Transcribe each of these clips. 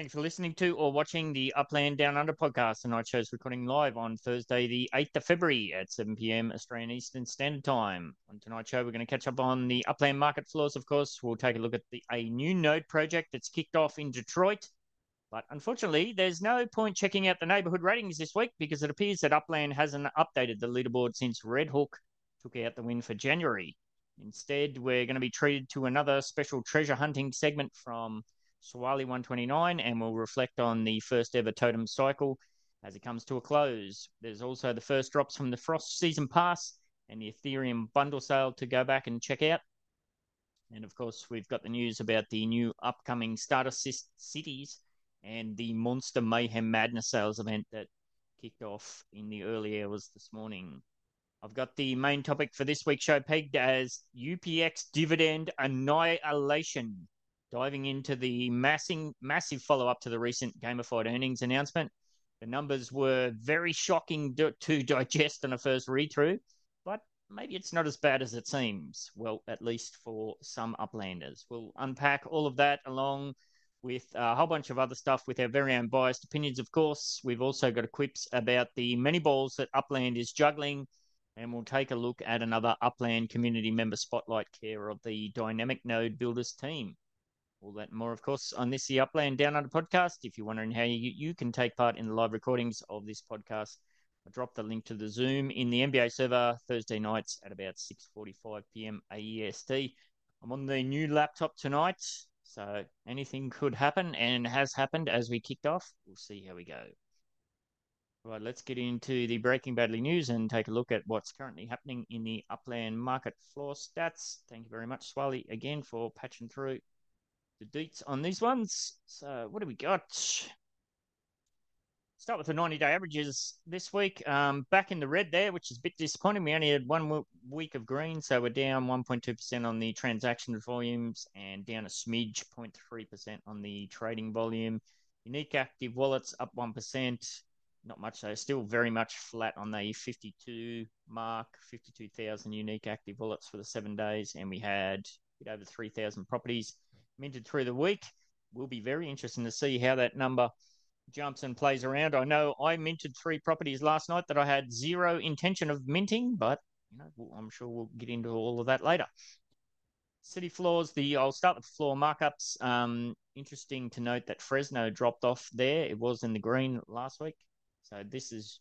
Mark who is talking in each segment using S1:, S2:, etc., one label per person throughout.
S1: Thanks for listening to or watching the Upland Down Under podcast. Tonight's show's recording live on Thursday, the 8th of February at 7 p.m. Australian Eastern Standard Time. On tonight's show, we're going to catch up on the Upland market floors, of course. We'll take a look at the, a new node project that's kicked off in Detroit. But unfortunately, there's no point checking out the neighborhood ratings this week because it appears that Upland hasn't updated the leaderboard since Red Hook took out the win for January. Instead, we're going to be treated to another special treasure hunting segment from Swarley 129, and we'll reflect on the first ever totem cycle as it comes to a close. There's also the first drops from the Frost Season Pass and the Ethereum bundle sale to go back and check out. And of course, we've got the news about the new upcoming starter cities and the Monster Mayhem Madness sales event that kicked off in the early hours this morning. I've got the main topic for this week's show pegged as UPX dividend annihilation diving into the massing, massive follow up to the recent gamified earnings announcement. The numbers were very shocking to, digest on a first read through, but maybe it's not as bad as it seems. Well, at least for some uplanders. We'll unpack all of that along with a whole bunch of other stuff with our very own biased opinions, of course. We've also got a quips about the many balls that Upland is juggling, and we'll take a look at another Upland community member spotlight care of the Dynamic Node Builders team. All that and more, of course, on this the Upland Down Under podcast. If you're wondering how you, you can take part in the live recordings of this podcast, I dropped the link to the Zoom in the MVA server Thursday nights at about 6:45 p.m. AEST. I'm on the new laptop tonight, so anything could happen and has happened as we kicked off. We'll see how we go. All right, let's get into the Breaking Badly news and take a look at what's currently happening in the Upland market floor stats. Thank you very much, Swarley, again for patching through the deets on these ones. So what do we got? Start with the 90 day averages this week. Um, back in the red there, which is a bit disappointing. We only had one week of green, so we're down 1.2% on the transaction volumes and down a smidge, 0.3% on the trading volume. Unique active wallets up 1%. Not much, though. Still very much flat on the 52 mark, 52,000 unique active wallets for the seven days. And we had a bit over 3,000 properties minted through the week. Will be very interesting to see how that number jumps and plays around. I know I minted three properties last night that I had zero intention of minting, but you know I'm sure we'll get into all of that later. City floors. The I'll start with floor markups. Um, interesting to note that Fresno dropped off there. It was in the green last week, so this is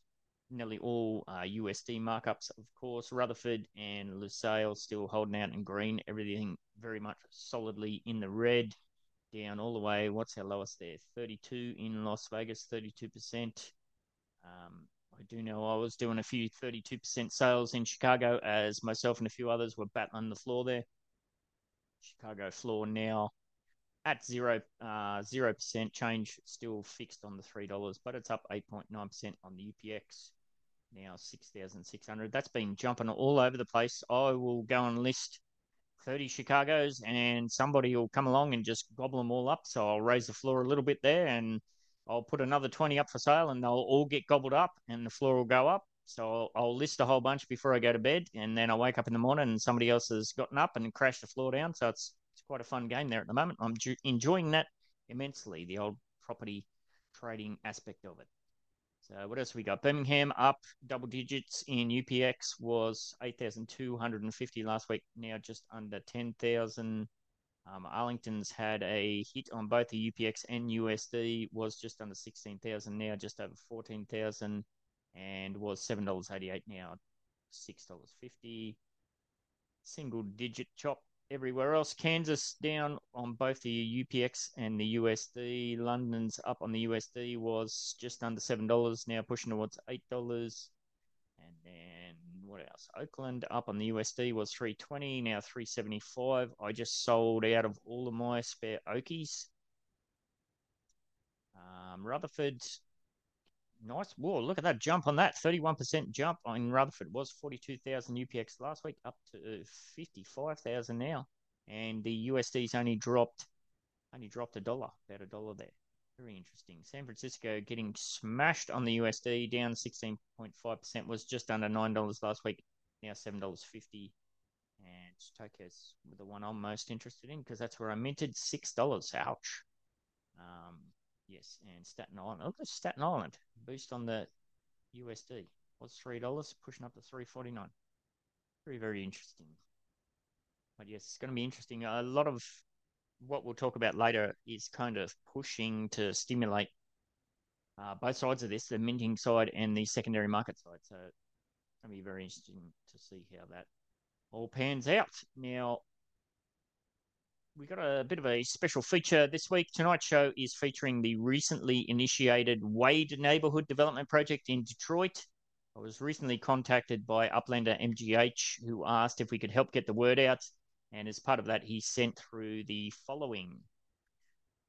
S1: nearly all uh, USD markups. Of course, Rutherford and Lusail still holding out in green. Everything very much solidly in the red, down all the way. What's our lowest there? 32 in Las Vegas, 32%. Um, I do know I was doing a few 32% sales in Chicago as myself and a few others were battling the floor there. Chicago floor now at zero uh, zero percent change, still fixed on the three dollars, but it's up eight point nine percent on the UPX now 6,600. That's been jumping all over the place. I will go and list 30 Chicago's and somebody will come along and just gobble them all up. So I'll raise the floor a little bit there and I'll put another 20 up for sale and they'll all get gobbled up and the floor will go up. So I'll, I'll list a whole bunch before I go to bed and then I wake up in the morning and somebody else has gotten up and crashed the floor down. So it's, it's quite a fun game there at the moment. I'm ju- enjoying that immensely, the old property trading aspect of it. So what else we got? Birmingham up double digits in UPX was 8,250 last week, now just under 10,000. Um, Arlington's had a hit on both the UPX and USD, was just under 16,000, now just over 14,000, and was $7.88 now, $6.50. Single digit chop everywhere else. Kansas down on both the UPX and the USD. London's up on the USD was just under seven dollars, now pushing towards eight dollars. And then what else? Oakland up on the USD was three twenty, now three seventy five. I just sold out of all of my spare Okies. Um, Rutherford Nice. Whoa, look at that jump on that. 31% jump in Rutherford was 42,000 UPX last week, up to 55,000 now. And the USD's only dropped, only dropped a dollar, about a dollar there. Very interesting. San Francisco getting smashed on the USD, down 16.5%, was just under $9 last week, now $7.50. And Tokyo's the one I'm most interested in because that's where I minted $6. Ouch. Um, Yes, and Staten Island. Look at Staten Island. Boost on the USD. Was three dollars, pushing up to three forty nine. Very, very interesting. But yes, it's going to be interesting. A lot of what we'll talk about later is kind of pushing to stimulate uh, both sides of this, the minting side and the secondary market side. So it's going to be very interesting to see how that all pans out. Now, we got a bit of a special feature this week. Tonight's show is featuring the recently initiated Wade Neighborhood Development Project in Detroit. I was recently contacted by Uplander MGH, who asked if we could help get the word out. And as part of that, he sent through the following.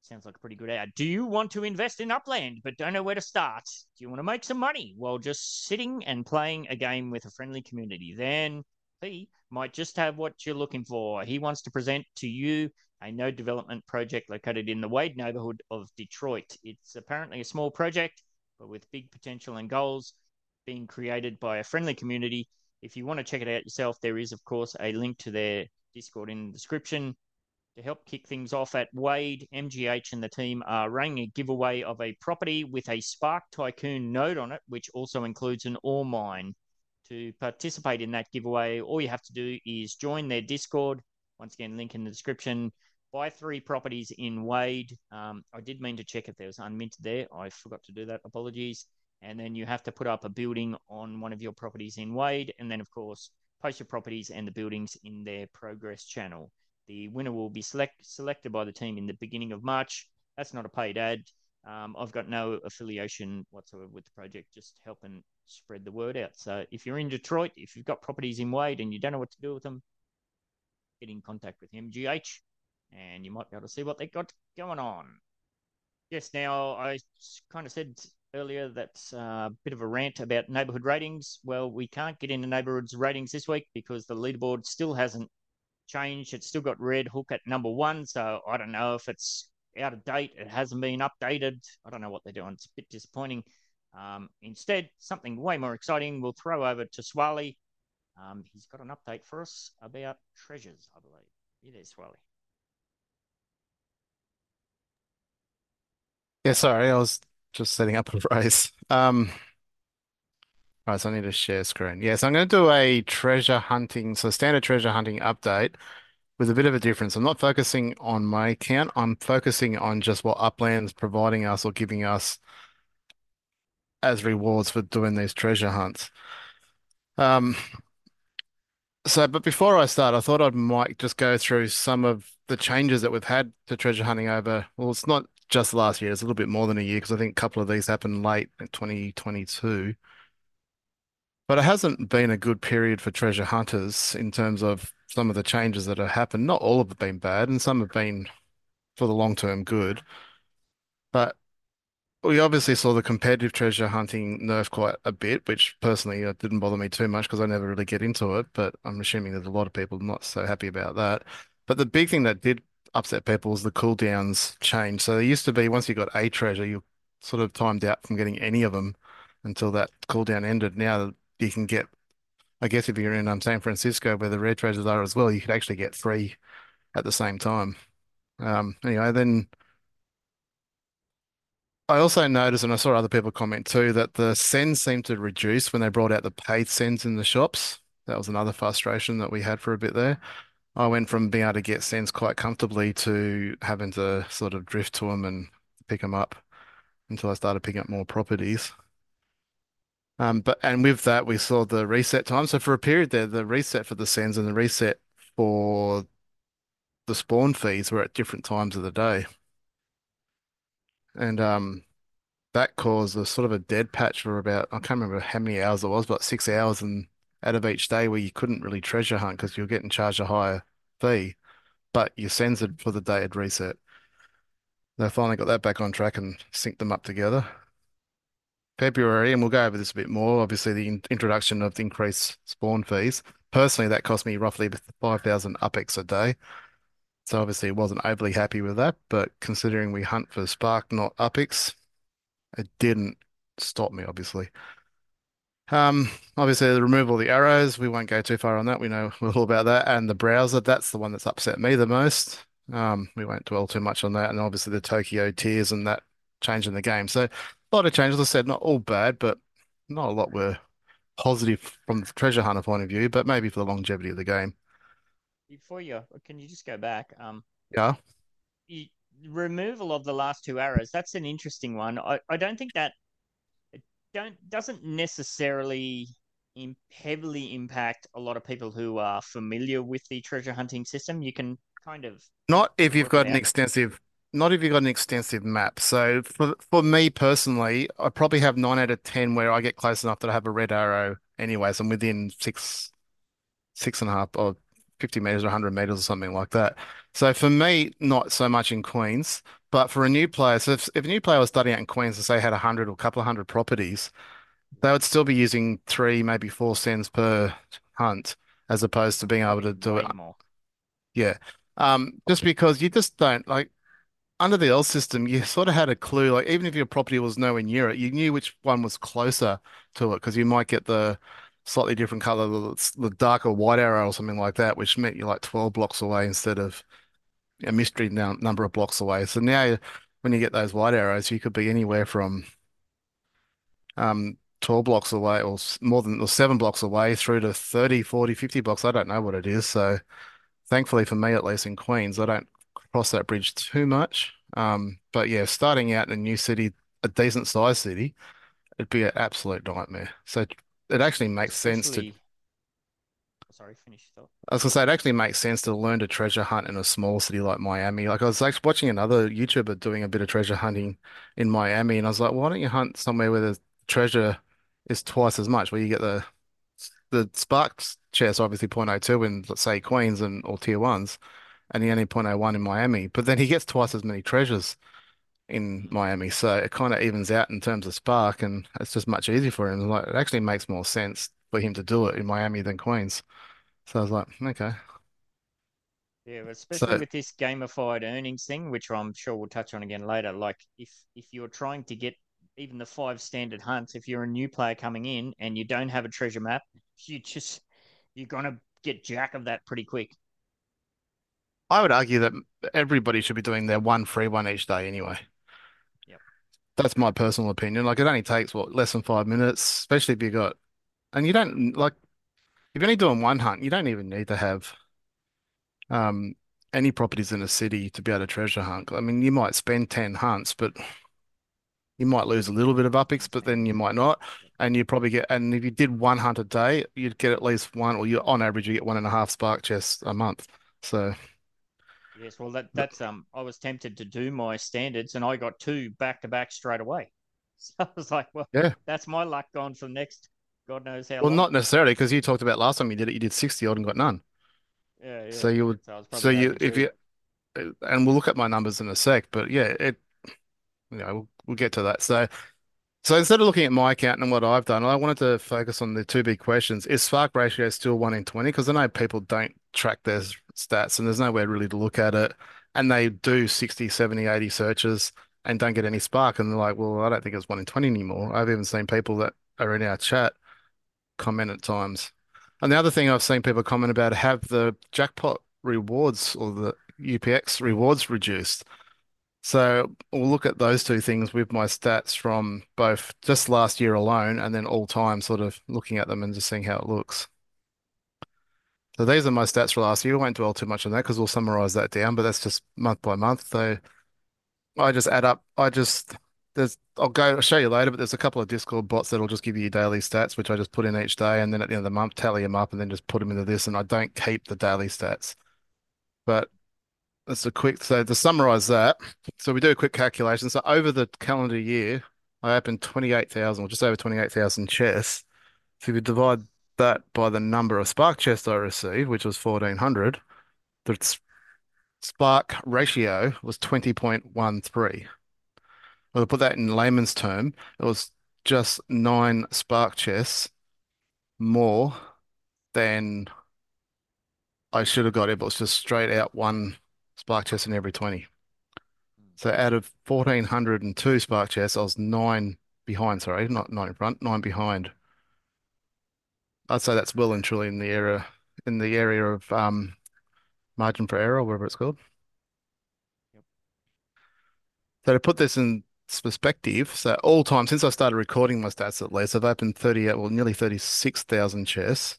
S1: Sounds like a pretty good ad. Do you want to invest in Upland but don't know where to start? Do you want to make some money while just sitting and playing a game with a friendly community? Then he might just have what you're looking for. He wants to present to you a node development project located in the Wade neighborhood of Detroit. It's apparently a small project, but with big potential and goals being created by a friendly community. If you want to check it out yourself, there is, of course, a link to their Discord in the description. To help kick things off at Wade, MGH and the team are running a giveaway of a property with a Spark Tycoon node on it, which also includes an ore mine. To participate in that giveaway, all you have to do is join their Discord. Once again, link in the description. Buy three properties in Wade. Um, I did mean to check if there was unminted there. I forgot to do that. Apologies. And then you have to put up a building on one of your properties in Wade. And then, of course, post your properties and the buildings in their progress channel. The winner will be select, selected by the team in the beginning of March. That's not a paid ad. Um, I've got no affiliation whatsoever with the project, just helping spread the word out. So if you're in Detroit, if you've got properties in Wade and you don't know what to do with them, get in contact with MGH and you might be able to see what they've got going on. Yes, now I kind of said earlier that's a uh, bit of a rant about neighborhood ratings. Well, we can't get into neighborhoods ratings this week because the leaderboard still hasn't changed. It's still got Red Hook at number one. So I don't know if it's out of date. It hasn't been updated. I don't know what they're doing. It's a bit disappointing. Um, instead, something way more exciting. We'll throw over to Swarley. Um, he's got an update for us about treasures, I believe. Here there, Swarley.
S2: Yeah, sorry, I was just setting up a race. Um, all right, so I need to share screen. Yes, I'm going to do a treasure hunting, so standard treasure hunting update with a bit of a difference. I'm not focusing on my account. I'm focusing on just what Upland's providing us or giving us as rewards for doing these treasure hunts. Um, so, but before I start, I thought I might just go through some of the changes that we've had to treasure hunting over. Well, it's not just last year; it's a little bit more than a year because I think a couple of these happened late in 2022. But it hasn't been a good period for treasure hunters in terms of some of the changes that have happened. Not all of have been bad, and some have been for the long term good. But we obviously saw the competitive treasure hunting nerf quite a bit, which personally uh, didn't bother me too much because I never really get into it. But I'm assuming there's a lot of people not so happy about that. But the big thing that did upset people was the cooldowns change. So there used to be once you got a treasure, you sort of timed out from getting any of them until that cooldown ended. Now you can get, I guess if you're in um, San Francisco where the rare treasures are as well, you could actually get three at the same time. Um, anyway, then. I also noticed, and I saw other people comment too, that the sends seemed to reduce when they brought out the paid sends in the shops. That was another frustration that we had for a bit there. I went from being able to get sends quite comfortably to having to sort of drift to them and pick them up until I started picking up more properties. Um, but and with that, we saw the reset time. So for a period there, the reset for the sends and the reset for the spawn fees were at different times of the day. And um, that caused a sort of a dead patch for about, I can't remember how many hours it was, but six hours and out of each day where you couldn't really treasure hunt because you're getting charged a higher fee, but your censored for the day had reset. They finally got that back on track and synced them up together. February, and we'll go over this a bit more. Obviously, the in introduction of the increased spawn fees. Personally, that cost me roughly 5,000 UPX a day. So obviously, it wasn't overly happy with that. But considering we hunt for Spark, not UPX, it didn't stop me, obviously. Um, obviously, the removal of the arrows, we won't go too far on that. We know all about that. And the browser, that's the one that's upset me the most. Um, we won't dwell too much on that. And obviously, the Tokyo tears and that change in the game. So a lot of changes. I said, not all bad, but not a lot were positive from the treasure hunter point of view, but maybe for the longevity of the game.
S1: Before you, can you just go back? Um,
S2: Yeah.
S1: you, removal of the last two arrows. That's an interesting one. I, I don't think that it don't doesn't necessarily im heavily impact a lot of people who are familiar with the treasure hunting system. You can kind of
S2: Not if you've got an extensive, not if you've got an extensive map. So for for me personally, I probably have nine out of ten where I get close enough that I have a red arrow anyways. I'm within six, six and a half or 50 meters or 100 meters or something like that. So for me, not so much in Queens, but for a new player, so if, if a new player was starting out in Queens and say had a hundred or a couple of hundred properties, they would still be using three, maybe four sends per hunt, as opposed to being able to do it.
S1: More.
S2: Yeah. Um, just because you just don't like under the old system, you sort of had a clue. Like even if your property was nowhere near it, you knew which one was closer to it because you might get the slightly different color, the, the darker white arrow or something like that, which meant you're like 12 blocks away instead of a mystery now number of blocks away. So now when you get those white arrows, you could be anywhere from um 12 blocks away or more than or seven blocks away through to 30, 40, 50 blocks. I don't know what it is. So thankfully for me, at least in Queens, I don't cross that bridge too much. Um, but yeah, starting out in a new city, a decent sized city, it'd be an absolute nightmare. So it actually makes sense to,
S1: sorry, finish thought.
S2: I was gonna say, it actually makes sense to learn to treasure hunt in a small city like Miami. Like I was actually watching another YouTuber doing a bit of treasure hunting in Miami, and I was like, why don't you hunt somewhere where the treasure is twice as much, where you get the the Sparks chest obviously point oh 0.02 in let's say Queens and or tier ones, and the only point oh 0.01 in Miami. But then he gets twice as many treasures in. Miami, so it kind of evens out in terms of Spark, and it's just much easier for him. Like it actually makes more sense for him to do it in Miami than Queens. So I was like, okay.
S1: Yeah, especially
S2: So
S1: with this gamified earnings thing, which I'm sure we'll touch on again later. Like if if you're trying to get even the five standard hunts, if you're a new player coming in and you don't have a treasure map, you just you're gonna get jack of that pretty quick.
S2: I would argue that everybody should be doing their one free one each day anyway. That's my personal opinion. Like it only takes what less than five minutes, especially if you got, and you don't like if you're only doing one hunt, you don't even need to have um any properties in a city to be able to treasure hunt. I mean, you might spend 10 hunts, but you might lose a little bit of upix, but then you might not. And you probably get, and if you did one hunt a day, you'd get at least one, or you on average, you get one and a half spark chests a month. So,
S1: Yes, well that that's um I was tempted to do my standards and I got two back to back straight away. So I was like, well,
S2: yeah.
S1: that's my luck gone for the next God knows how
S2: Well,
S1: long.
S2: not necessarily because you talked about last time you did it, you did 60 odd and got none.
S1: Yeah,
S2: So you would,
S1: So
S2: so you, if you, and we'll look at my numbers in a sec, but yeah, it, you know, we'll, we'll get to that. So, so instead of looking at my account and what I've done, I wanted to focus on the two big questions. Is Spark ratio still one in 20? Because I know people don't track their stats and there's nowhere really to look at it. And they do 60, 70, 80 searches and don't get any Spark. And they're like, well, I don't think it's one in 20 anymore. I've even seen people that are in our chat comment at times. And the other thing I've seen people comment about have the jackpot rewards or the UPX rewards reduced. So we'll look at those two things with my stats from both just last year alone and then all time, sort of looking at them and just seeing how it looks. So these are my stats for last year. We won't dwell too much on that because we'll summarize that down, but that's just month by month. So I just add up. I just there's I'll go I'll show you later, but there's a couple of Discord bots that'll just give you daily stats, which I just put in each day, and then at the end of the month tally them up and then just put them into this, and I don't keep the daily stats. But that's a quick so to summarize that. So we do a quick calculation. So over the calendar year, I opened 28,000 or just over 28,000 chests. So if you divide that by the number of Spark chests I received, which was 1,400, the Spark ratio was 20.13. Well, to put that in layman's term, it was just nine Spark chests more than I should have got it was just straight out one Spark chest in every 20. So out of 1,402 Spark chests, I was nine behind, sorry, not nine in front, nine behind. I'd say that's well and truly in the area in the area of um margin for error, whatever it's called.
S1: Yep.
S2: So to put this in perspective, so all time since I started recording my stats at least, I've opened 38, well, nearly 36,000 chests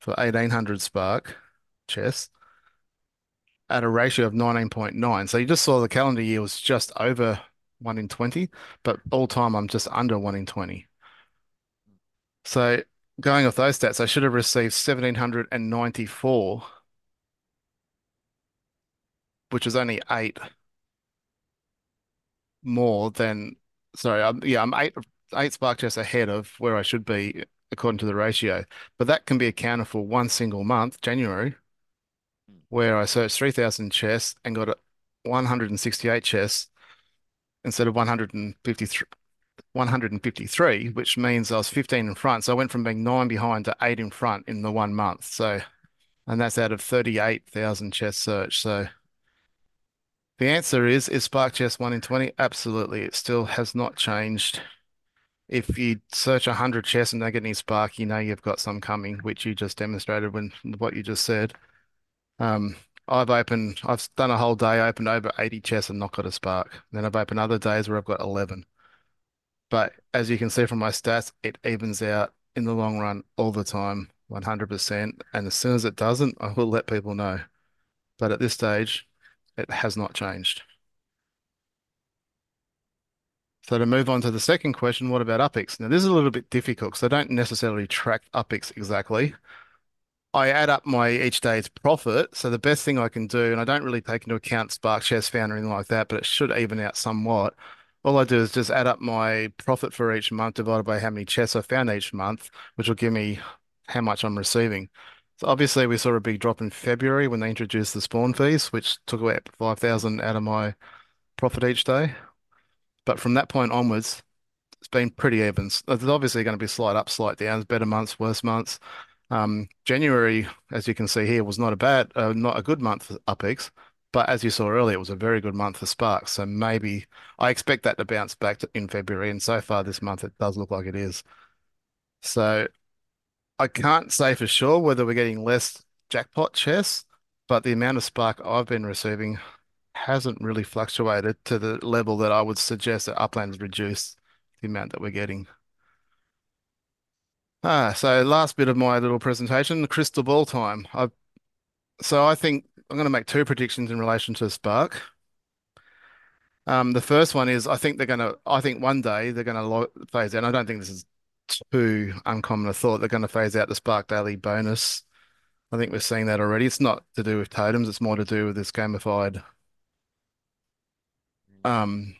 S2: for 1800 Spark chests at a ratio of 19.9. So you just saw the calendar year was just over 1 in 20, but all time I'm just under 1 in 20. So going off those stats, I should have received 1794, which is only eight more than, sorry, I'm, yeah, I'm eight, eight spark chests ahead of where I should be according to the ratio. But that can be accounted for one single month, January, where I searched 3,000 chests and got 168 chests instead of 153, 153, which means I was 15 in front. So I went from being nine behind to eight in front in the one month. So, and that's out of 38,000 chess search. So the answer is, is Spark Chess 1 in 20? Absolutely. It still has not changed. If you search 100 chess and don't get any Spark, you know you've got some coming, which you just demonstrated when what you just said. Um, I've opened, I've done a whole day, opened over 80 chess and not got a Spark. Then I've opened other days where I've got 11. But as you can see from my stats, it evens out in the long run all the time, 100%. And as soon as it doesn't, I will let people know. But at this stage, it has not changed. So to move on to the second question, what about UPX? Now, this is a little bit difficult because I don't necessarily track UPX exactly. I add up my each day's profit. So the best thing I can do, and I don't really take into account Spark Chest Found or anything like that, but it should even out somewhat. All I do is just add up my profit for each month divided by how many chests I found each month, which will give me how much I'm receiving. So obviously we saw a big drop in February when they introduced the spawn fees, which took away 5,000 out of my profit each day. But from that point onwards, it's been pretty even. There's obviously going to be slight up, slight downs, better months, worse months. Um, January, as you can see here, was not a bad, uh, not a good month for UPX, but as you saw earlier, it was a very good month for Sparks. So maybe I expect that to bounce back to, in February, and so far this month it does look like it is. So I can't say for sure whether we're getting less jackpot chests, but the amount of Spark I've been receiving hasn't really fluctuated to the level that I would suggest that Upland has reduced the amount that we're getting. Ah, so last bit of my little presentation, crystal ball time. I've so I think I'm going to make two predictions in relation to Spark. Um, the first one is I think they're going to. I think one day they're going to phase out. I don't think this is too uncommon a thought. They're going to phase out the Spark Daily bonus. I think we're seeing that already. It's not to do with totems. It's more to do with this gamified um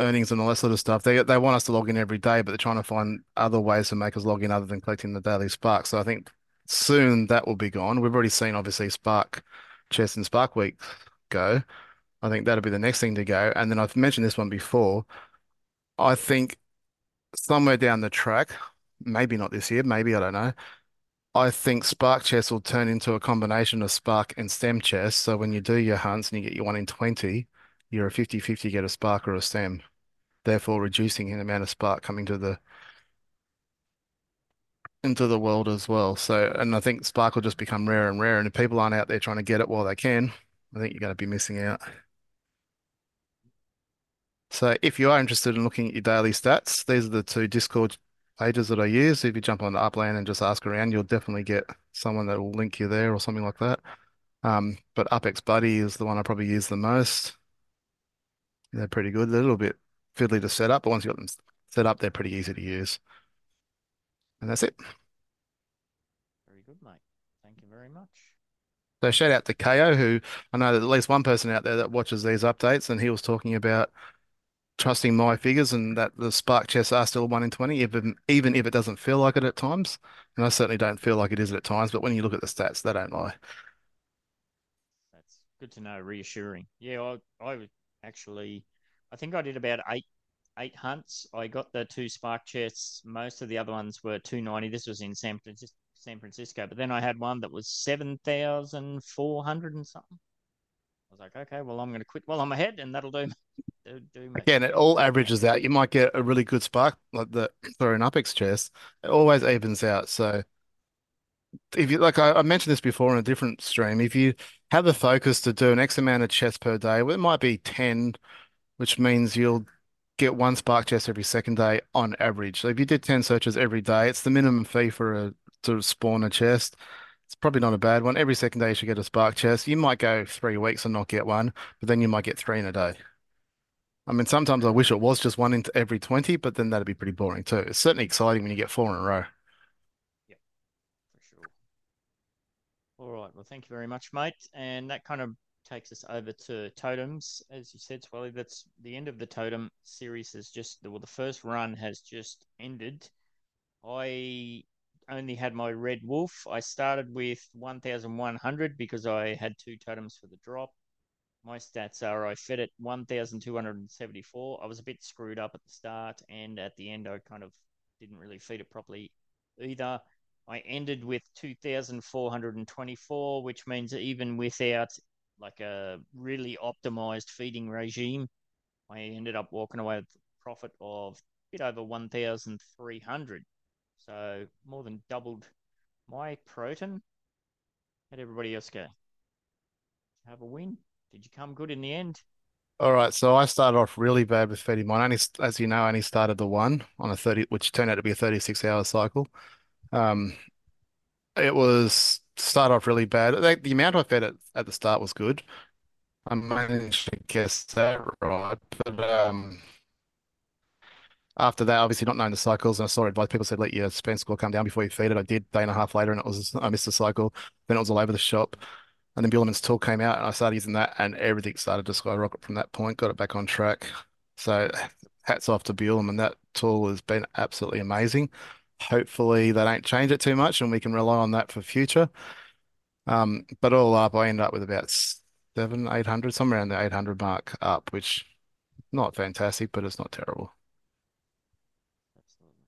S2: earnings and all that sort of stuff. They they want us to log in every day, but they're trying to find other ways to make us log in other than collecting the daily Spark. So I think soon that will be gone. We've already seen obviously Spark Chest and Spark Week go. I think that'll be the next thing to go. And then I've mentioned this one before. I think somewhere down the track, maybe not this year, maybe I don't know. I think Spark Chess will turn into a combination of Spark and Stem chess. So when you do your hunts and you get your one in 20, you're a 50-50 get a Spark or a Stem, therefore reducing the amount of Spark coming to the into the world as well. So, and I think Spark will just become rarer and rarer. And if people aren't out there trying to get it while they can, I think you're going to be missing out. So if you are interested in looking at your daily stats, these are the two Discord pages that I use. If you jump on the Upland and just ask around, you'll definitely get someone that will link you there or something like that. Um, but UpX Buddy is the one I probably use the most. They're pretty good. They're a little bit fiddly to set up, but once you've got them set up, they're pretty easy to use. And that's it.
S1: Very good, mate. Thank you very much.
S2: So shout out to KO, who I know there's at least one person out there that watches these updates, and he was talking about trusting my figures and that the Spark chests are still one in 20, even, even if it doesn't feel like it at times. And I certainly don't feel like it is at times, but when you look at the stats, they don't lie.
S1: That's good to know, reassuring. Yeah, I, I actually, I think I did about eight eight hunts. I got the two spark chests. Most of the other ones were 290. This was in San Francisco, San Francisco. But then I had one that was 7,400 and something. I was like, okay, well, I'm going to quit while I'm ahead, and that'll do. do, do
S2: Again, it all averages out. You might get a really good spark like the for an UPX chest. It always evens out. So if you like, I, I mentioned this before in a different stream. If you have the focus to do an X amount of chests per day, well, it might be 10, which means you'll get one spark chest every second day on average. So if you did 10 searches every day, it's the minimum fee for a to spawn a chest. It's probably not a bad one. Every second day you should get a spark chest. You might go three weeks and not get one, but then you might get three in a day. I mean, sometimes I wish it was just one into every 20, but then that'd be pretty boring too. It's certainly exciting when you get four in a row.
S1: Yeah, for sure. All right. Well, thank you very much, mate. And that kind of takes us over to totems. As you said, Swarley, that's the end of the totem series. Has just well, the first run has just ended. I only had my red wolf. I started with 1,100 because I had two totems for the drop. My stats are I fed it 1,274. I was a bit screwed up at the start, and at the end, I kind of didn't really feed it properly either. I ended with 2,424, which means even without like a really optimized feeding regime, I ended up walking away with a profit of a bit over 1,300. So more than doubled my proton. How'd everybody else go? Have a win? Did you come good in the end?
S2: All right, so I started off really bad with feeding mine. Only, as you know, I only started the one on a 30, which turned out to be a 36 hour cycle. Um, it was start off really bad. The, the amount I fed it at the start was good. I managed to guess that right, but um, after that, obviously not knowing the cycles, and I saw advice people said let your spend score come down before you feed it. I did day and a half later, and it was I missed the cycle. Then it was all over the shop. And then Buhlmann's tool came out, and I started using that, and everything started to skyrocket from that point. Got it back on track. So hats off to Buhlmann. That tool has been absolutely amazing. Hopefully they don't change it too much, and we can rely on that for future. Um, but all up, I end up with about seven, eight hundred, somewhere around the eight hundred mark up, which not fantastic, but it's not terrible.
S1: Absolutely.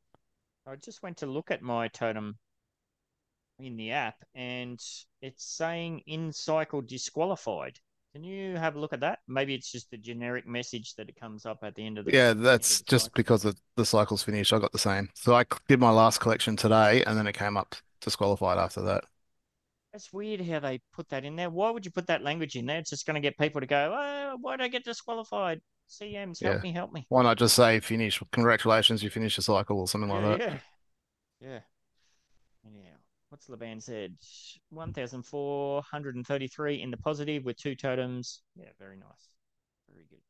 S1: I just went to look at my totem in the app and it's saying in cycle disqualified. Can you have a look at that? Maybe it's just the generic message that it comes up at the end of the
S2: Yeah, that's
S1: the
S2: just
S1: cycle.
S2: because the, the cycle's finished. I got the same. So I did my last collection today, and then it came up disqualified after that.
S1: It's weird how they put that in there. Why would you put that language in there? It's just going to get people to go, oh, why did I get disqualified? CMs, help
S2: Yeah.
S1: me, help me.
S2: Why not just say finish? Congratulations, you finished the cycle or something like that.
S1: yeah, yeah. What's Laban said? 1,433 in the positive with two totems. Yeah, very nice. Very good.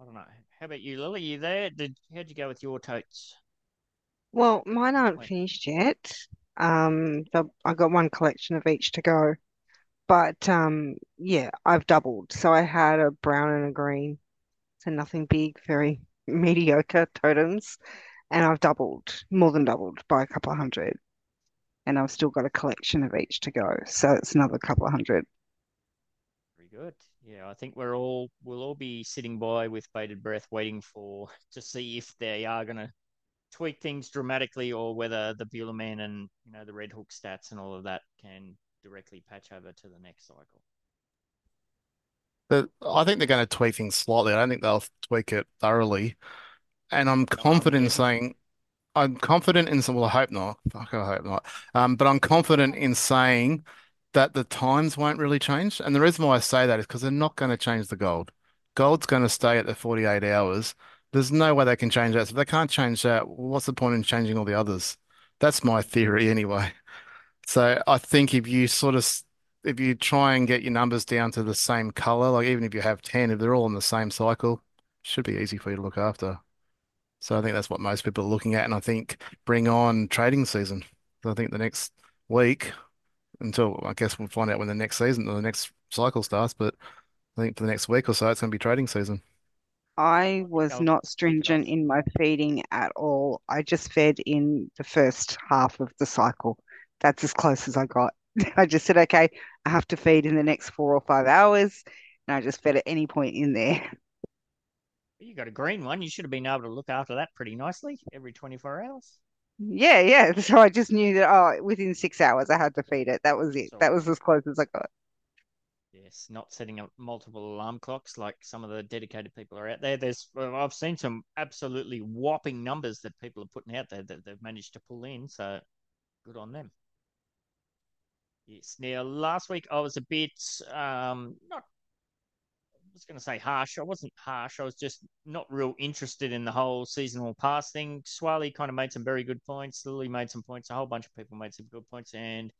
S1: I don't know. How about you, Lily? You there? Did how'd you go with your totes?
S3: Well, mine aren't
S1: Wait,
S3: finished yet. Um, the, I got one collection of each to go. But um, yeah, I've doubled. So I had a brown and a green. So nothing big, very mediocre totems. And I've doubled, more than doubled by a couple of hundred. And I've still got a collection of each to go. So it's another couple of hundred.
S1: very good. Yeah, I think we're all we'll all be sitting by with bated breath, waiting for to see if they are going to tweak things dramatically, or whether the Bueller and you know the Red Hook stats and all of that can directly patch over to the next cycle.
S2: But I think they're going to tweak things slightly. I don't think they'll tweak it thoroughly. And I'm confident in saying I'm confident in some, well, I hope not. Fuck, I hope not. Um, but I'm confident in saying that the times won't really change. And the reason why I say that is because they're not going to change the gold. Gold's going to stay at the 48 hours. There's no way they can change that. So if they can't change that, what's the point in changing all the others? That's my theory anyway. So I think if you sort of, if you try and get your numbers down to the same color, like even if you have 10, if they're all in the same cycle, should be easy for you to look after. So I think that's what most people are looking at. And I think bring on trading season. So I think the next week until I guess we'll find out when the next season or the next cycle starts. But I think for the next week or so, it's going to be trading season.
S3: I
S1: I
S3: was not
S1: kick it off.
S3: stringent in my feeding at all. I just fed in the first half of the cycle. That's as close as I got. I just said, okay, I have to feed in the next four or five hours. And I just fed at any point in there.
S1: You got a green one. You should have been able to look after that pretty nicely every 24 hours.
S3: Yeah, yeah. So I just knew that, oh, within six hours I had to feed it. That was it.
S1: So
S3: That was as close as I got.
S1: yes, not setting up multiple alarm clocks like some of the dedicated people are out there. There's well, I've seen some absolutely whopping numbers that people are putting out there that they've managed to pull in. So good on them. Yes. Now last week I was a bit um not was going to say harsh. I wasn't harsh. I was just not real interested in the whole seasonal pass thing. Swarley kind of made some very good points. Lily made some points. A whole bunch of people made some good points. And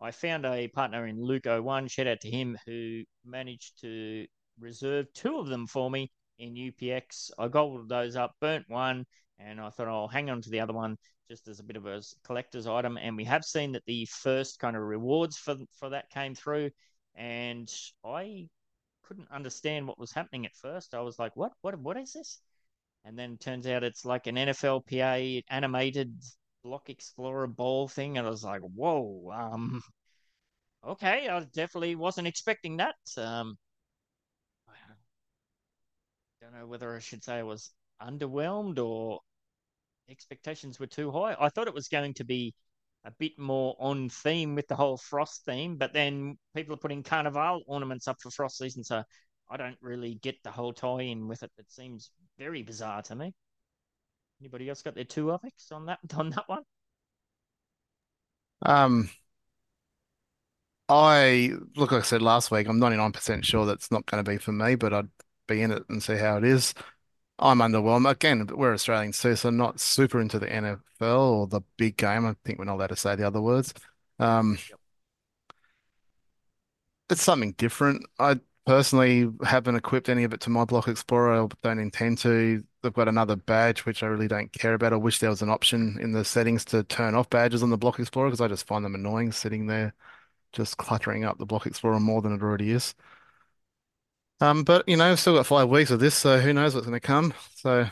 S1: I found a partner in Luke 01. Shout out to him who managed to reserve two of them for me in UPX. I gobbled those up, burnt one, and I thought I'll hang on to the other one just as a bit of a collector's item. And we have seen that the first kind of rewards for for that came through, and I couldn't understand what was happening at first. I was like, "What? What? What is this?" And then turns out it's like an NFLPA animated Block Explorer ball thing, and I was like, "Whoa!" Um, okay, I definitely wasn't expecting that. Um, I don't know whether I should say I was underwhelmed or expectations were too high. I thought it was going to be a bit more on theme with the whole frost theme, but then people are putting carnival ornaments up for frost season, so I don't really get the whole tie in with it. It seems very bizarre to me. Anybody else got their two opics on that on that one?
S2: Um, I look like I said last week, I'm 99% sure that's not going to be for me, but I'd be in it and see how it is. I'm underwhelmed. Again, we're Australians too, so not super into the NFL or the big game. I think we're not allowed to say the other words. Um,
S1: Yep.
S2: it's something different. I personally haven't equipped any of it to my Block Explorer. I don't intend to. They've got another badge, which I really don't care about. I wish there was an option in the settings to turn off badges on the Block Explorer because I just find them annoying sitting there, just cluttering up the Block Explorer more than it already is. Um, but you know, I've still got five weeks of this, so who knows what's going to come. So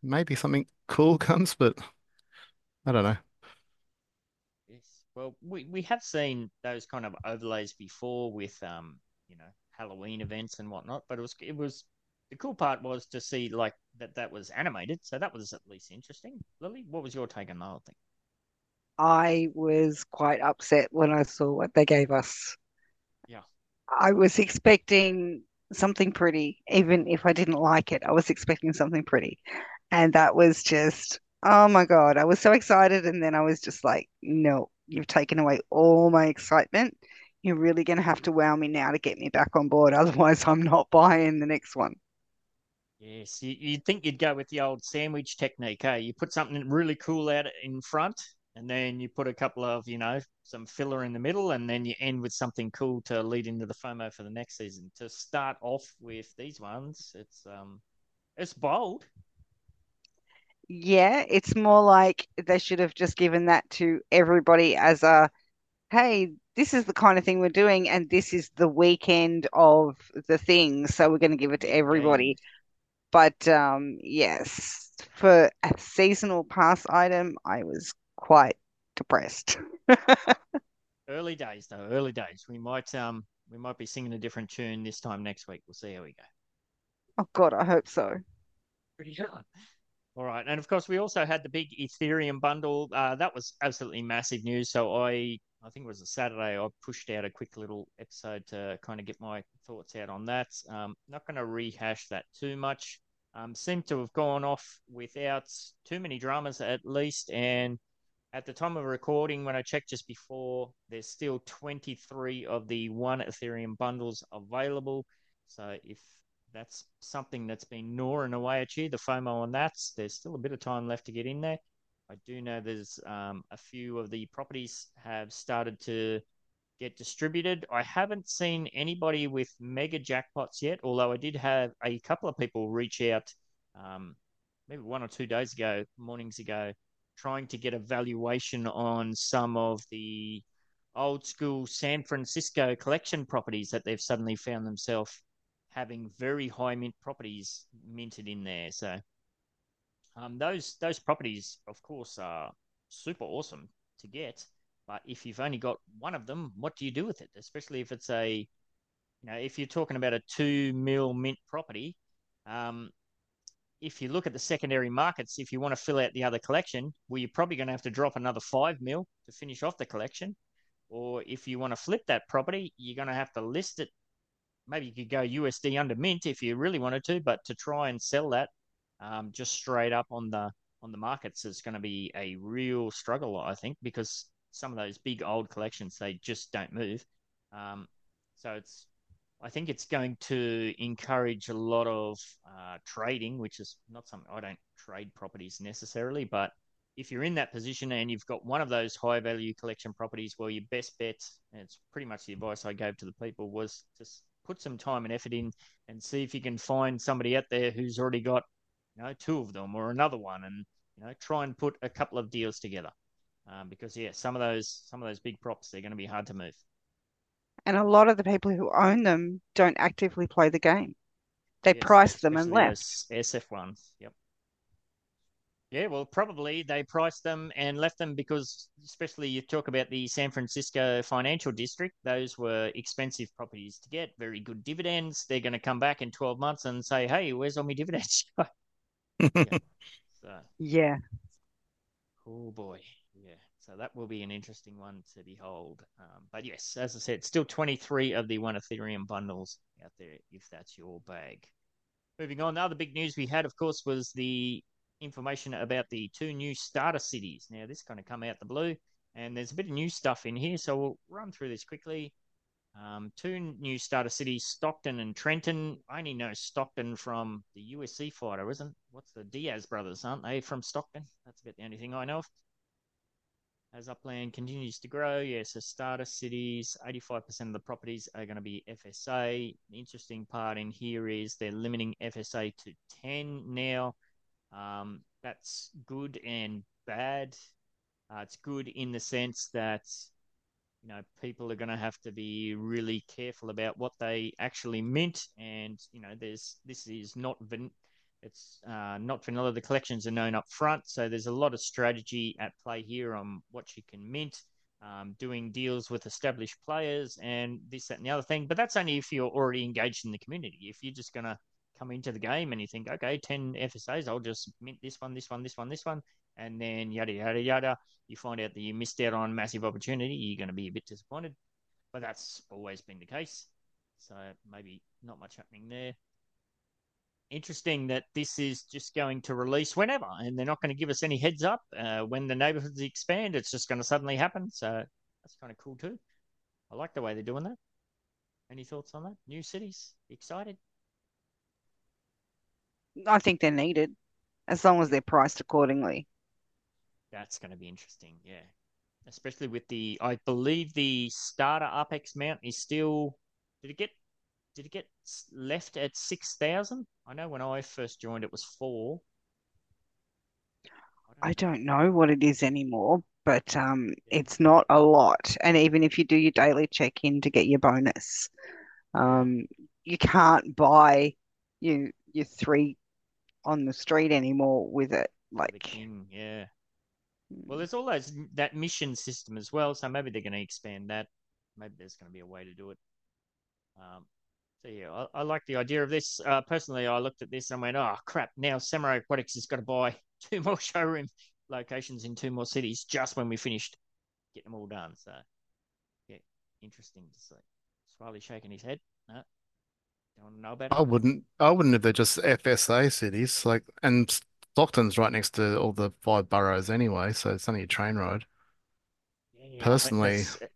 S2: maybe something cool comes, but I don't know.
S1: Yes. Well, we, we have seen those kind of overlays before with um, you know, Halloween events and whatnot, but it was it was the cool part was to see like that that was animated, so that was at least interesting. Lily, what was your take on the whole thing?
S3: I was quite upset when I saw what they gave us.
S1: Yeah.
S3: I was expecting something pretty, even if I didn't like it, I was expecting something pretty. And that was just, oh my God, I was so excited. And then I was just like, no, you've taken away all my excitement. You're really going to have to wow me now to get me back on board. Otherwise, I'm not buying the next one.
S1: Yes, you, you'd think you'd go with the old sandwich technique, hey? You put something really cool out in front, and then you put a couple of, you know, some filler in the middle, and then you end with something cool to lead into the FOMO for the next season. To start off with these ones, it's um, it's bold.
S3: Yeah, it's more like they should have just given that to everybody as a, hey, this is the kind of thing we're doing, and this is the weekend of the thing, so we're going to give it to everybody.
S1: And
S3: But um, yes, for a seasonal pass item, I was quite depressed.
S1: early days, though, early days. We might um, we might be singing a different tune this time next week. We'll see how we go.
S3: Oh God, I hope so.
S1: Pretty good. All right, and of course we also had the big Ethereum bundle. Uh, that was absolutely massive news. So I, I think it was a Saturday. I pushed out a quick little episode to kind of get my thoughts out on that. Um, not going to rehash that too much. Um, seemed to have gone off without too many dramas at least. And at the time of recording, when I checked just before, there's still 23 of the one Ethereum bundles available. So if that's something that's been gnawing away at you, the FOMO on that. There's still a bit of time left to get in there. I do know there's um, a few of the properties have started to get distributed. I haven't seen anybody with mega jackpots yet, although I did have a couple of people reach out um, maybe one or two days ago, mornings ago, trying to get a valuation on some of the old school San Francisco collection properties that they've suddenly found themselves having very high mint properties minted in there. So um, those those properties, of course, are super awesome to get. But if you've only got one of them, what do you do with it? Especially if it's a, you know, if you're talking about a two mil mint property, um, if you look at the secondary markets, if you want to fill out the other collection, well, you're probably going to have to drop another five mil to finish off the collection. Or if you want to flip that property, you're going to have to list it maybe you could go USD under mint if you really wanted to, but to try and sell that um, just straight up on the on the markets is going to be a real struggle, I think, because some of those big old collections they just don't move. Um, so it's I think it's going to encourage a lot of uh, trading, which is not something I don't trade properties necessarily, but if you're in that position and you've got one of those high value collection properties, well, your best bet, and it's pretty much the advice I gave to the people, was to put some time and effort in and see if you can find somebody out there who's already got, you know, two of them or another one, and you know, try and put a couple of deals together. Um, because yeah, some of those some of those big props they're going to be hard to move.
S3: And a lot of the people who own them don't actively play the game. They
S1: Yes,
S3: price them and
S1: especially
S3: left.
S1: SF ones. Yep. Yeah, well, probably they priced them and left them because, especially you talk about the San Francisco financial district, those were expensive properties to get, very good dividends. They're going to come back in 12 months and say, hey, where's all my dividends? so,
S3: Yeah.
S1: oh boy. So that will be an interesting one to behold. Um, but yes, as I said, still 23 of the one Ethereum bundles out there if that's your bag. Moving on, the other big news we had, of course, was the information about the two new starter cities. Now, this kind of come out the blue, and there's a bit of new stuff in here, so we'll run through this quickly. Um, two new starter cities, Stockton and Trenton. I only know Stockton from the UFC fighter, isn't? What's the Diaz brothers? Aren't they from Stockton? That's about the only thing I know of. As Upland continues to grow, yes, the starter cities, 85% of the properties are going to be FSA. The interesting part in here is they're limiting FSA to 10 now. Um, that's good and bad. Uh, it's good in the sense that you know people are going to have to be really careful about what they actually mint, and you know there's this is not van- it's uh, not vanilla. The collections are known up front, so there's a lot of strategy at play here on what you can mint. Um, doing deals with established players and this, that, and the other thing. But that's only if you're already engaged in the community. If you're just going to come into the game and you think, okay, 10 FSAs, I'll just mint this one, this one, this one, this one, and then yada, yada, yada. You find out that you missed out on massive opportunity, you're going to be a bit disappointed. But that's always been the case. So maybe not much happening there. Interesting that this is just going to release whenever, and they're not going to give us any heads up. Uh, when the neighborhoods expand, it's just going to suddenly happen. So that's kind of cool too. I like the way they're doing that. Any thoughts on that? New cities? Excited?
S3: I think they're needed as long as they're priced accordingly.
S1: That's going to be interesting. Yeah. Especially with the, I believe the starter UPX mount is still, did it get, did it get left at 6,000? I know when I first joined it was four.
S3: I don't know what it is anymore, but um, it's not a lot. And even if you do your daily check-in to get your bonus, um, you can't buy you your three on the street anymore with it. Like,
S1: king, yeah. Well, there's all those that mission system as well, so maybe they're going to expand that. Maybe there's going to be a way to do it. Um, so yeah, I, I like the idea of this. Uh, personally, I looked at this and went, "Oh crap! Now Samurai Aquatics has got to buy two more showroom locations in two more cities just when we finished getting them all done." So yeah, interesting to see. Smiley shaking his head. No, don't want to know about it.
S2: I wouldn't. I wouldn't if they're just FSA cities. Like, and Stockton's right next to all the five boroughs anyway, so it's only a train ride.
S1: Yeah,
S2: Personally,
S1: that's-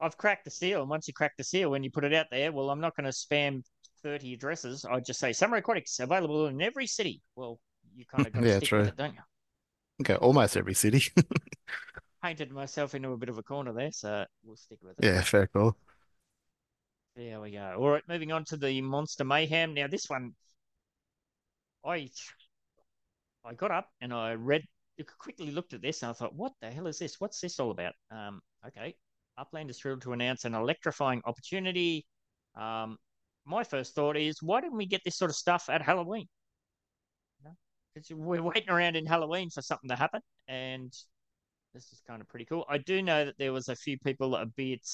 S1: I've cracked the seal, and once you crack the seal, when you put it out there, well, I'm not going to spam 30 addresses. I just say Samurai Aquatics available in every city. Well, you kind of got to
S2: Yeah,
S1: stick
S2: true.
S1: with it, don't you?
S2: Okay, almost every city.
S1: Painted myself into a bit of a corner there, so we'll stick with it.
S2: Yeah, fair call.
S1: There we go. All right, moving on to the Monster Mayhem. Now, this one, I I got up and I read, quickly looked at this, and I thought, what the hell is this? What's this all about? Um, okay, Upland is thrilled to announce an electrifying opportunity. Um, my first thought is, why didn't we get this sort of stuff at Halloween? Because we're waiting around in Halloween for something to happen, and this is kind of pretty cool. I do know that there was a few people a bit,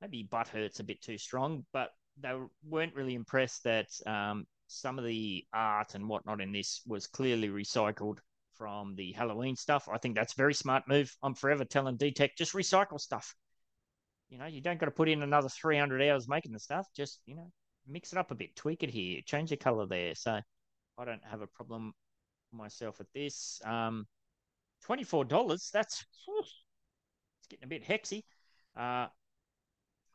S1: maybe butt hurts a bit too strong, but they weren't really impressed that um, some of the art and whatnot in this was clearly recycled from the Halloween stuff. I think that's a very smart move. I'm forever telling DTech just recycle stuff. You know, you don't got to put in another 300 hours making the stuff. Just you know, mix it up a bit, tweak it here, change the color there. So I don't have a problem myself with this. Um, twenty-four dollars. That's it's getting a bit hexy. Uh,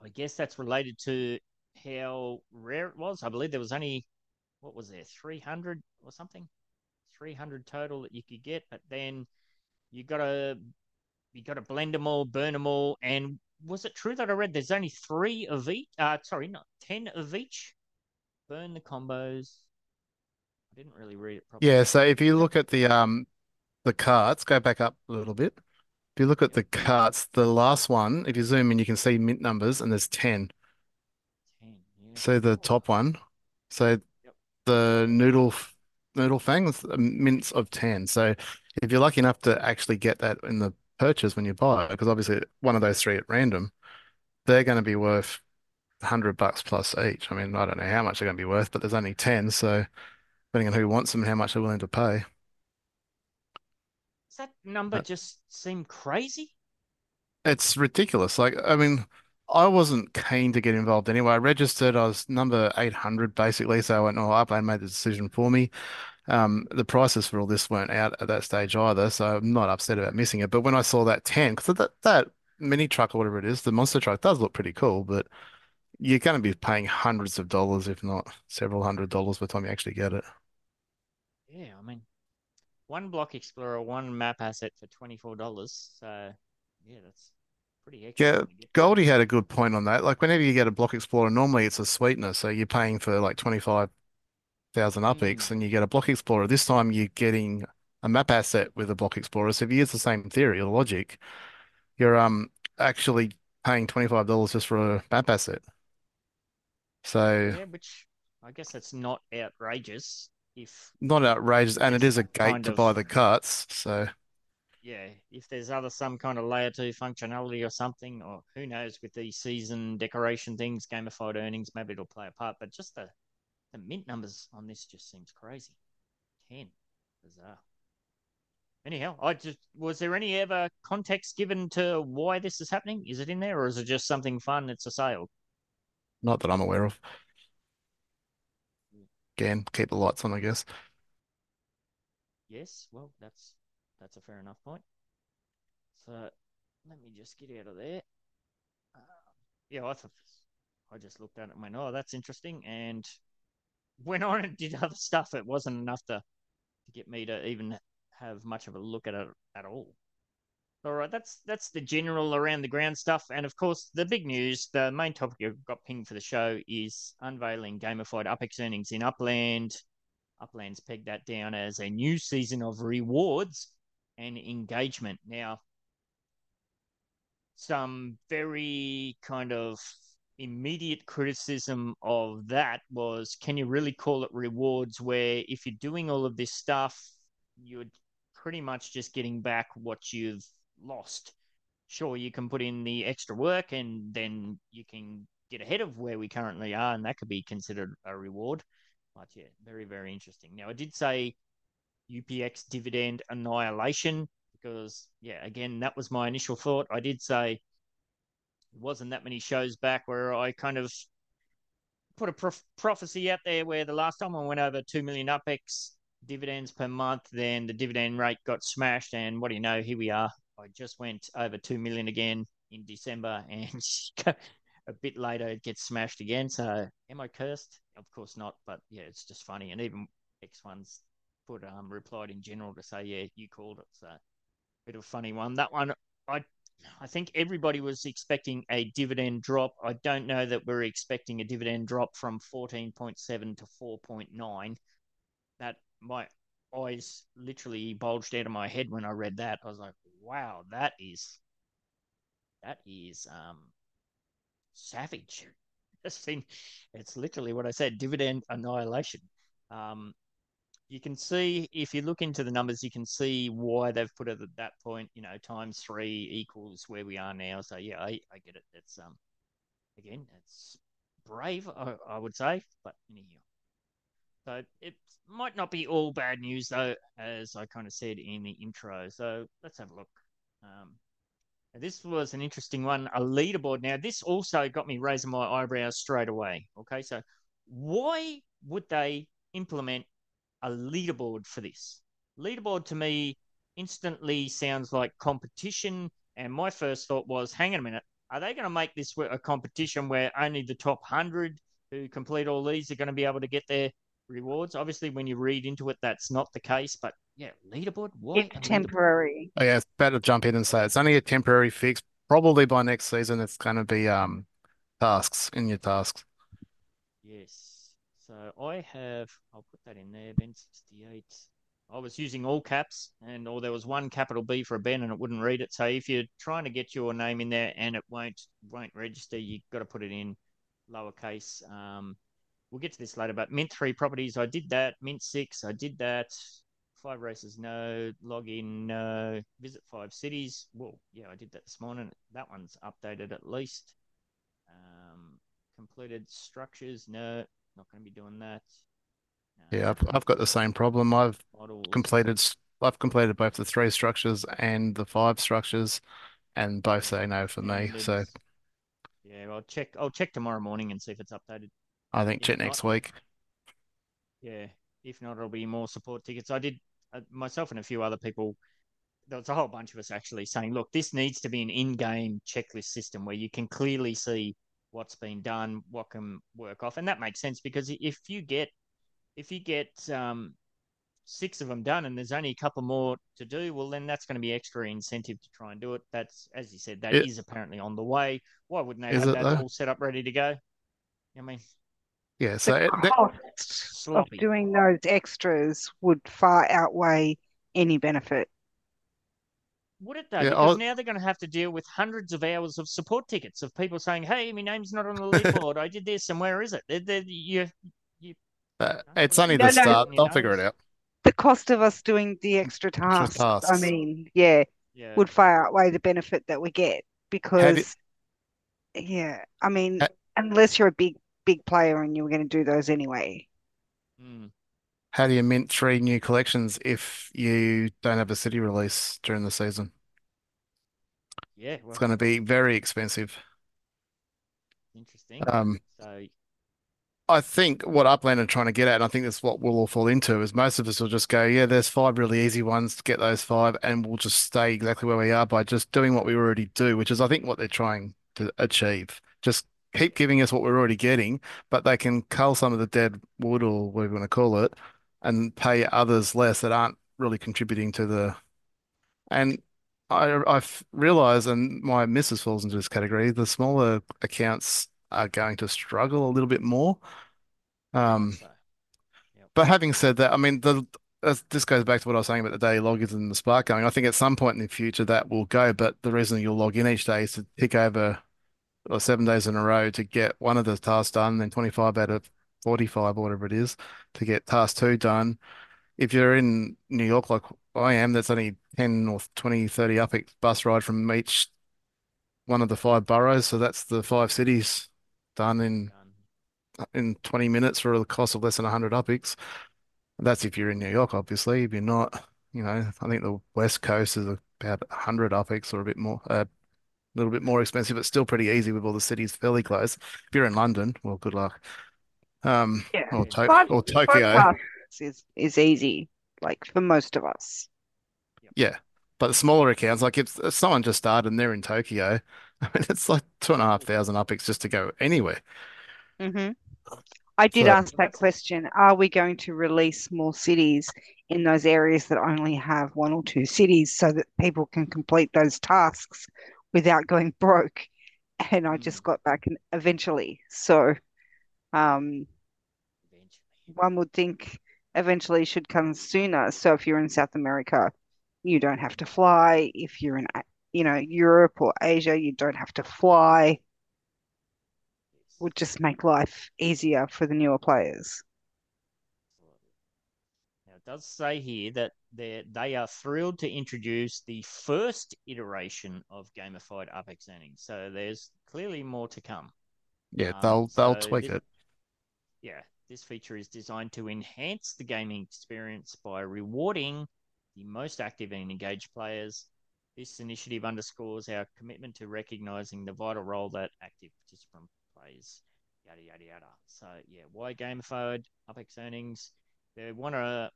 S1: I guess that's related to how rare it was. I believe there was only what was there, three hundred or something, three hundred total that you could get. But then you got to you got to blend them all, burn them all, and was it true that I read there's only three of each? Uh, sorry, not ten of each. Burn the combos. I didn't really read it properly.
S2: Yeah, so if you look at the um the carts, go back up a little bit. If you look at the carts, the last one, if you zoom in, you can see mint numbers, and there's 10.
S1: Ten, yeah.
S2: So the top one, so
S1: Yep.
S2: the noodle noodle fang was uh, mints of 10. So if you're lucky enough to actually get that in the purchase when you buy it, because obviously one of those three at random, they're going to be worth 100 bucks plus each. I mean, I don't know how much they're going to be worth, but there's only 10, so depending on who wants them and how much they're willing to pay.
S1: Does that number
S2: Uh,
S1: just seem crazy?
S2: It's ridiculous. Like, I mean, I wasn't keen to get involved anyway. I registered, I was number 800 basically, so I went, oh, Upland made the decision for me. Um, the prices for all this weren't out at that stage either, so I'm not upset about missing it. But when I saw that 10, because that, that mini truck or whatever it is, the monster truck does look pretty cool, but you're going to be paying hundreds of dollars, if not several hundred dollars by the time you actually get it.
S1: Yeah, I mean, one block explorer, one map asset for twenty four dollars. So yeah, that's pretty.
S2: Yeah,
S1: when you get-
S2: Goldie had a good point on that. Like whenever you get a Block Explorer, normally it's a sweetener, so you're paying for like 25,000 UPX
S1: Mm.
S2: and you get a Block Explorer. This time you're getting a map asset with a Block Explorer. So if you use the same theory or logic, you're um actually paying $25 just for a map asset. So
S1: Yeah, which I guess that's not outrageous if
S2: not outrageous, and it is a gate
S1: kind
S2: to
S1: of-
S2: buy the carts. So
S1: yeah, if there's other some kind of layer two functionality or something, or who knows with these season decoration things, gamified earnings, maybe it'll play a part. But just the the mint numbers on this just seems crazy. Ten, bizarre. Anyhow, I just was there any ever context given to why this is happening? Is it in there, or is it just something fun? It's a sale.
S2: not that I'm aware of. Again, keep the lights on, I guess.
S1: Yes, well, that's that's a fair enough point. So let me just get out of there. Um, yeah, I thought I just looked at it and went, "Oh, that's interesting," and went on and did other stuff. It wasn't enough to to get me to even have much of a look at it at all. All right, that's that's the general around the ground stuff, and of course, the big news, the main topic you've got pinged for the show is unveiling gamified UpX earnings in Upland. Upland's pegged that down as a new season of rewards and engagement. Now, some very kind of immediate criticism of that was can you really call it rewards where if you're doing all of this stuff, you're pretty much just getting back what you've lost? Sure, you can put in the extra work and then you can get ahead of where we currently are, and that could be considered a reward. But yeah, very, very interesting. Now, I did say UPX dividend annihilation because, yeah, again, that was my initial thought. I did say it wasn't that many shows back where I kind of put a prof- prophecy out there where the last time I went over 2 million UPX dividends per month, then the dividend rate got smashed. And what do you know? Here we are. I just went over 2 million again in December and a bit later it gets smashed again. So am I cursed? Of course not. But yeah, it's just funny. And even X1's put um replied in general to say, yeah, you called it. So a bit of a funny one. That one, I I think everybody was expecting a dividend drop. I don't know that we're expecting a dividend drop from 14.7 to 4.9. That my eyes literally bulged out of my head when I read that. I was like, wow, that is that is um savage. It's it's literally what I said, dividend annihilation. Um, you can see if you look into the numbers, you can see why they've put it at that point. You know, times three equals where we are now. So yeah, I, I get it. That's um, again, it's brave, I, I would say, but anyhow. So it might not be all bad news though, as I kind of said in the intro. So let's have a look. Um, this was an interesting one, a leaderboard. Now, this also got me raising my eyebrows straight away. Okay, so why would they implement a leaderboard for this? Leaderboard to me instantly sounds like competition. And my first thought was, hang on a minute, are they going to make this a competition where only the top 100 who complete all these are going to be able to get their rewards. Obviously, when you read into it, that's not the case. But yeah, leaderboard. What
S3: It's temporary.
S2: Oh, yeah, it's better to jump in and say it's only a temporary fix. Probably by next season, it's going to be um tasks in your tasks.
S1: Yes. So I have. I'll put that in there. Ben sixty eight. I was using all caps, and or there was one capital B for a Ben, and it wouldn't read it. So if you're trying to get your name in there and it won't won't register, you've got to put it in lowercase. Um, we'll get to this later. But Mint three properties, I did that. Mint six, I did that. Five races, no. Login, no. Visit five cities. Well, yeah, I did that this morning. That one's updated at least. Um, completed structures, no. Not going to be doing that.
S2: Yeah, I've, I've got the same problem. I've
S1: Models.
S2: completed I've completed both the three structures and the five structures, and both say no for me. So
S1: yeah, I'll check. I'll check tomorrow morning and see if it's updated.
S2: I think
S1: If
S2: check
S1: not-
S2: next week.
S1: Yeah, if not, it'll be more support tickets. I did uh, myself and a few other people. There was a whole bunch of us actually saying, "Look, this needs to be an in-game checklist system where you can clearly see what's been done, what can work off," and that makes sense because if you get if you get um, six of them done and there's only a couple more to do, well, then that's going to be extra incentive to try and do it. That's as you said, that is
S2: It-
S1: apparently on the way. Why wouldn't they have that
S2: though?
S1: all set up ready to go? I mean,
S2: Yeah, so
S3: The
S2: it, that-
S3: cost of doing those extras would far outweigh any benefit.
S1: Would it though?
S2: Yeah,
S1: because
S2: I'll-
S1: now they're going to have to deal with hundreds of hours of support tickets of people saying, "Hey, my name's not on the leaderboard. I did this, and where is it?" They're, they're, you,
S2: uh, it's only
S3: No,
S2: the
S3: no.
S2: start.
S1: You
S2: They'll
S1: know,
S2: figure it out.
S3: The cost of us doing the extra tasks, I
S2: tasks.
S3: mean, yeah,
S1: yeah,
S3: would far outweigh the benefit that we get because, yeah, I mean,
S2: Ha-
S3: unless you're a big, big player and you were going to do those anyway.
S1: Mm,
S2: How do you mint three new collections if you don't have a city release during the season?
S1: yeah. Well,
S2: It's going to be very expensive.
S1: interesting.
S2: Um,
S1: so
S2: I think what Upland are trying to get at, and I think that's what we'll all fall into, is most of us will just go, yeah, there's five really easy ones, to get those five, and we'll just stay exactly where we are by just doing what we already do, which is I think what they're trying to achieve. Just keep giving us what we're already getting, but they can cull some of the dead wood or whatever you want to call it, and pay others less that aren't really contributing to the. And I I've realized, and my missus falls into this category, the smaller accounts are going to struggle a little bit more. Um,
S1: so, yep.
S2: but having said that, I mean, the as this goes back to what I was saying about the daily logins and the Spark going. I think at some point in the future that will go, but the reason you'll log in each day is to tick over or seven days in a row to get one of the tasks done, then 25 out of 45 or whatever it is to get task two done. If you're in New York like I am, that's only 10 or 20, 30 up bus ride from each one of the five boroughs. So that's the five cities done in in 20 minutes for the cost of less than 100 upics. That's if you're in New York, obviously. If you're not, you know, I think the West Coast is about 100 upics or a bit more, a little bit more expensive, but still pretty easy with all the cities fairly close. If you're in London, well, good luck. Um,
S3: Yeah.
S2: or, to
S3: Five,
S2: or Tokyo,
S3: is is easy, like for most of us.
S2: yeah. But the smaller accounts, like if, if someone just started and they're in Tokyo, I mean, it's like two and a half thousand upics just to go anywhere.
S3: hmm I did
S2: So-
S3: ask that question. Are we going to release more cities in those areas that only have one or two cities so that people can complete those tasks without going broke? And I just got back and eventually. So, um. One would think eventually should come sooner. So if you're in South America, you don't have to fly. If you're in, you know, Europe or Asia, you don't have to fly.
S1: Yes.
S3: Would just make life easier for the newer players.
S1: Now, it does say here that they they are thrilled to introduce the first iteration of gamified UPX earnings. So there's clearly more to come.
S2: Yeah,
S1: Um,
S2: they'll they'll
S1: so
S2: tweak
S1: this-
S2: it.
S1: Yeah, this feature is designed to enhance the gaming experience by rewarding the most active and engaged players. This initiative underscores our commitment to recognizing the vital role that active participant plays. Yada yada yada. So yeah, why gamified UPX earnings? They want to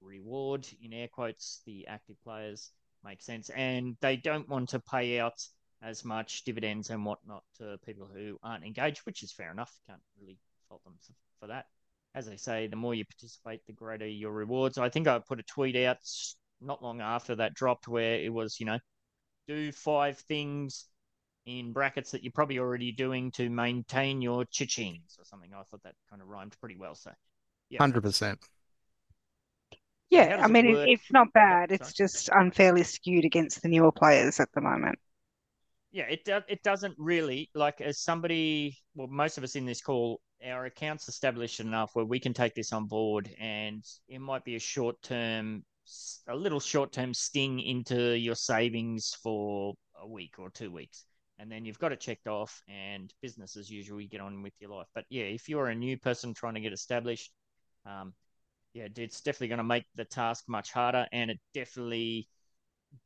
S1: reward in air quotes the active players. Makes sense, and they don't want to pay out as much dividends and whatnot to people who aren't engaged, which is fair enough. Can't really fault them for that. As I say, the more you participate, the greater your rewards. I think I put a tweet out not long after that dropped where it was, you know, do five things in brackets that you're probably already doing to maintain your chichings or something. I thought that kind of rhymed pretty well. So,
S2: yeah, hundred percent.
S3: Yeah, I mean, it it's not bad. Yep, it's just unfairly skewed against the newer players at the moment.
S1: Yeah, it do, it doesn't really like as somebody. Well, most of us in this call, our accounts established enough where we can take this on board, and it might be a short term, a little short term sting into your savings for a week or two weeks, and then you've got it checked off, and business as usual. You get on with your life. But yeah, if you're a new person trying to get established, um, yeah, it's definitely going to make the task much harder, and it definitely,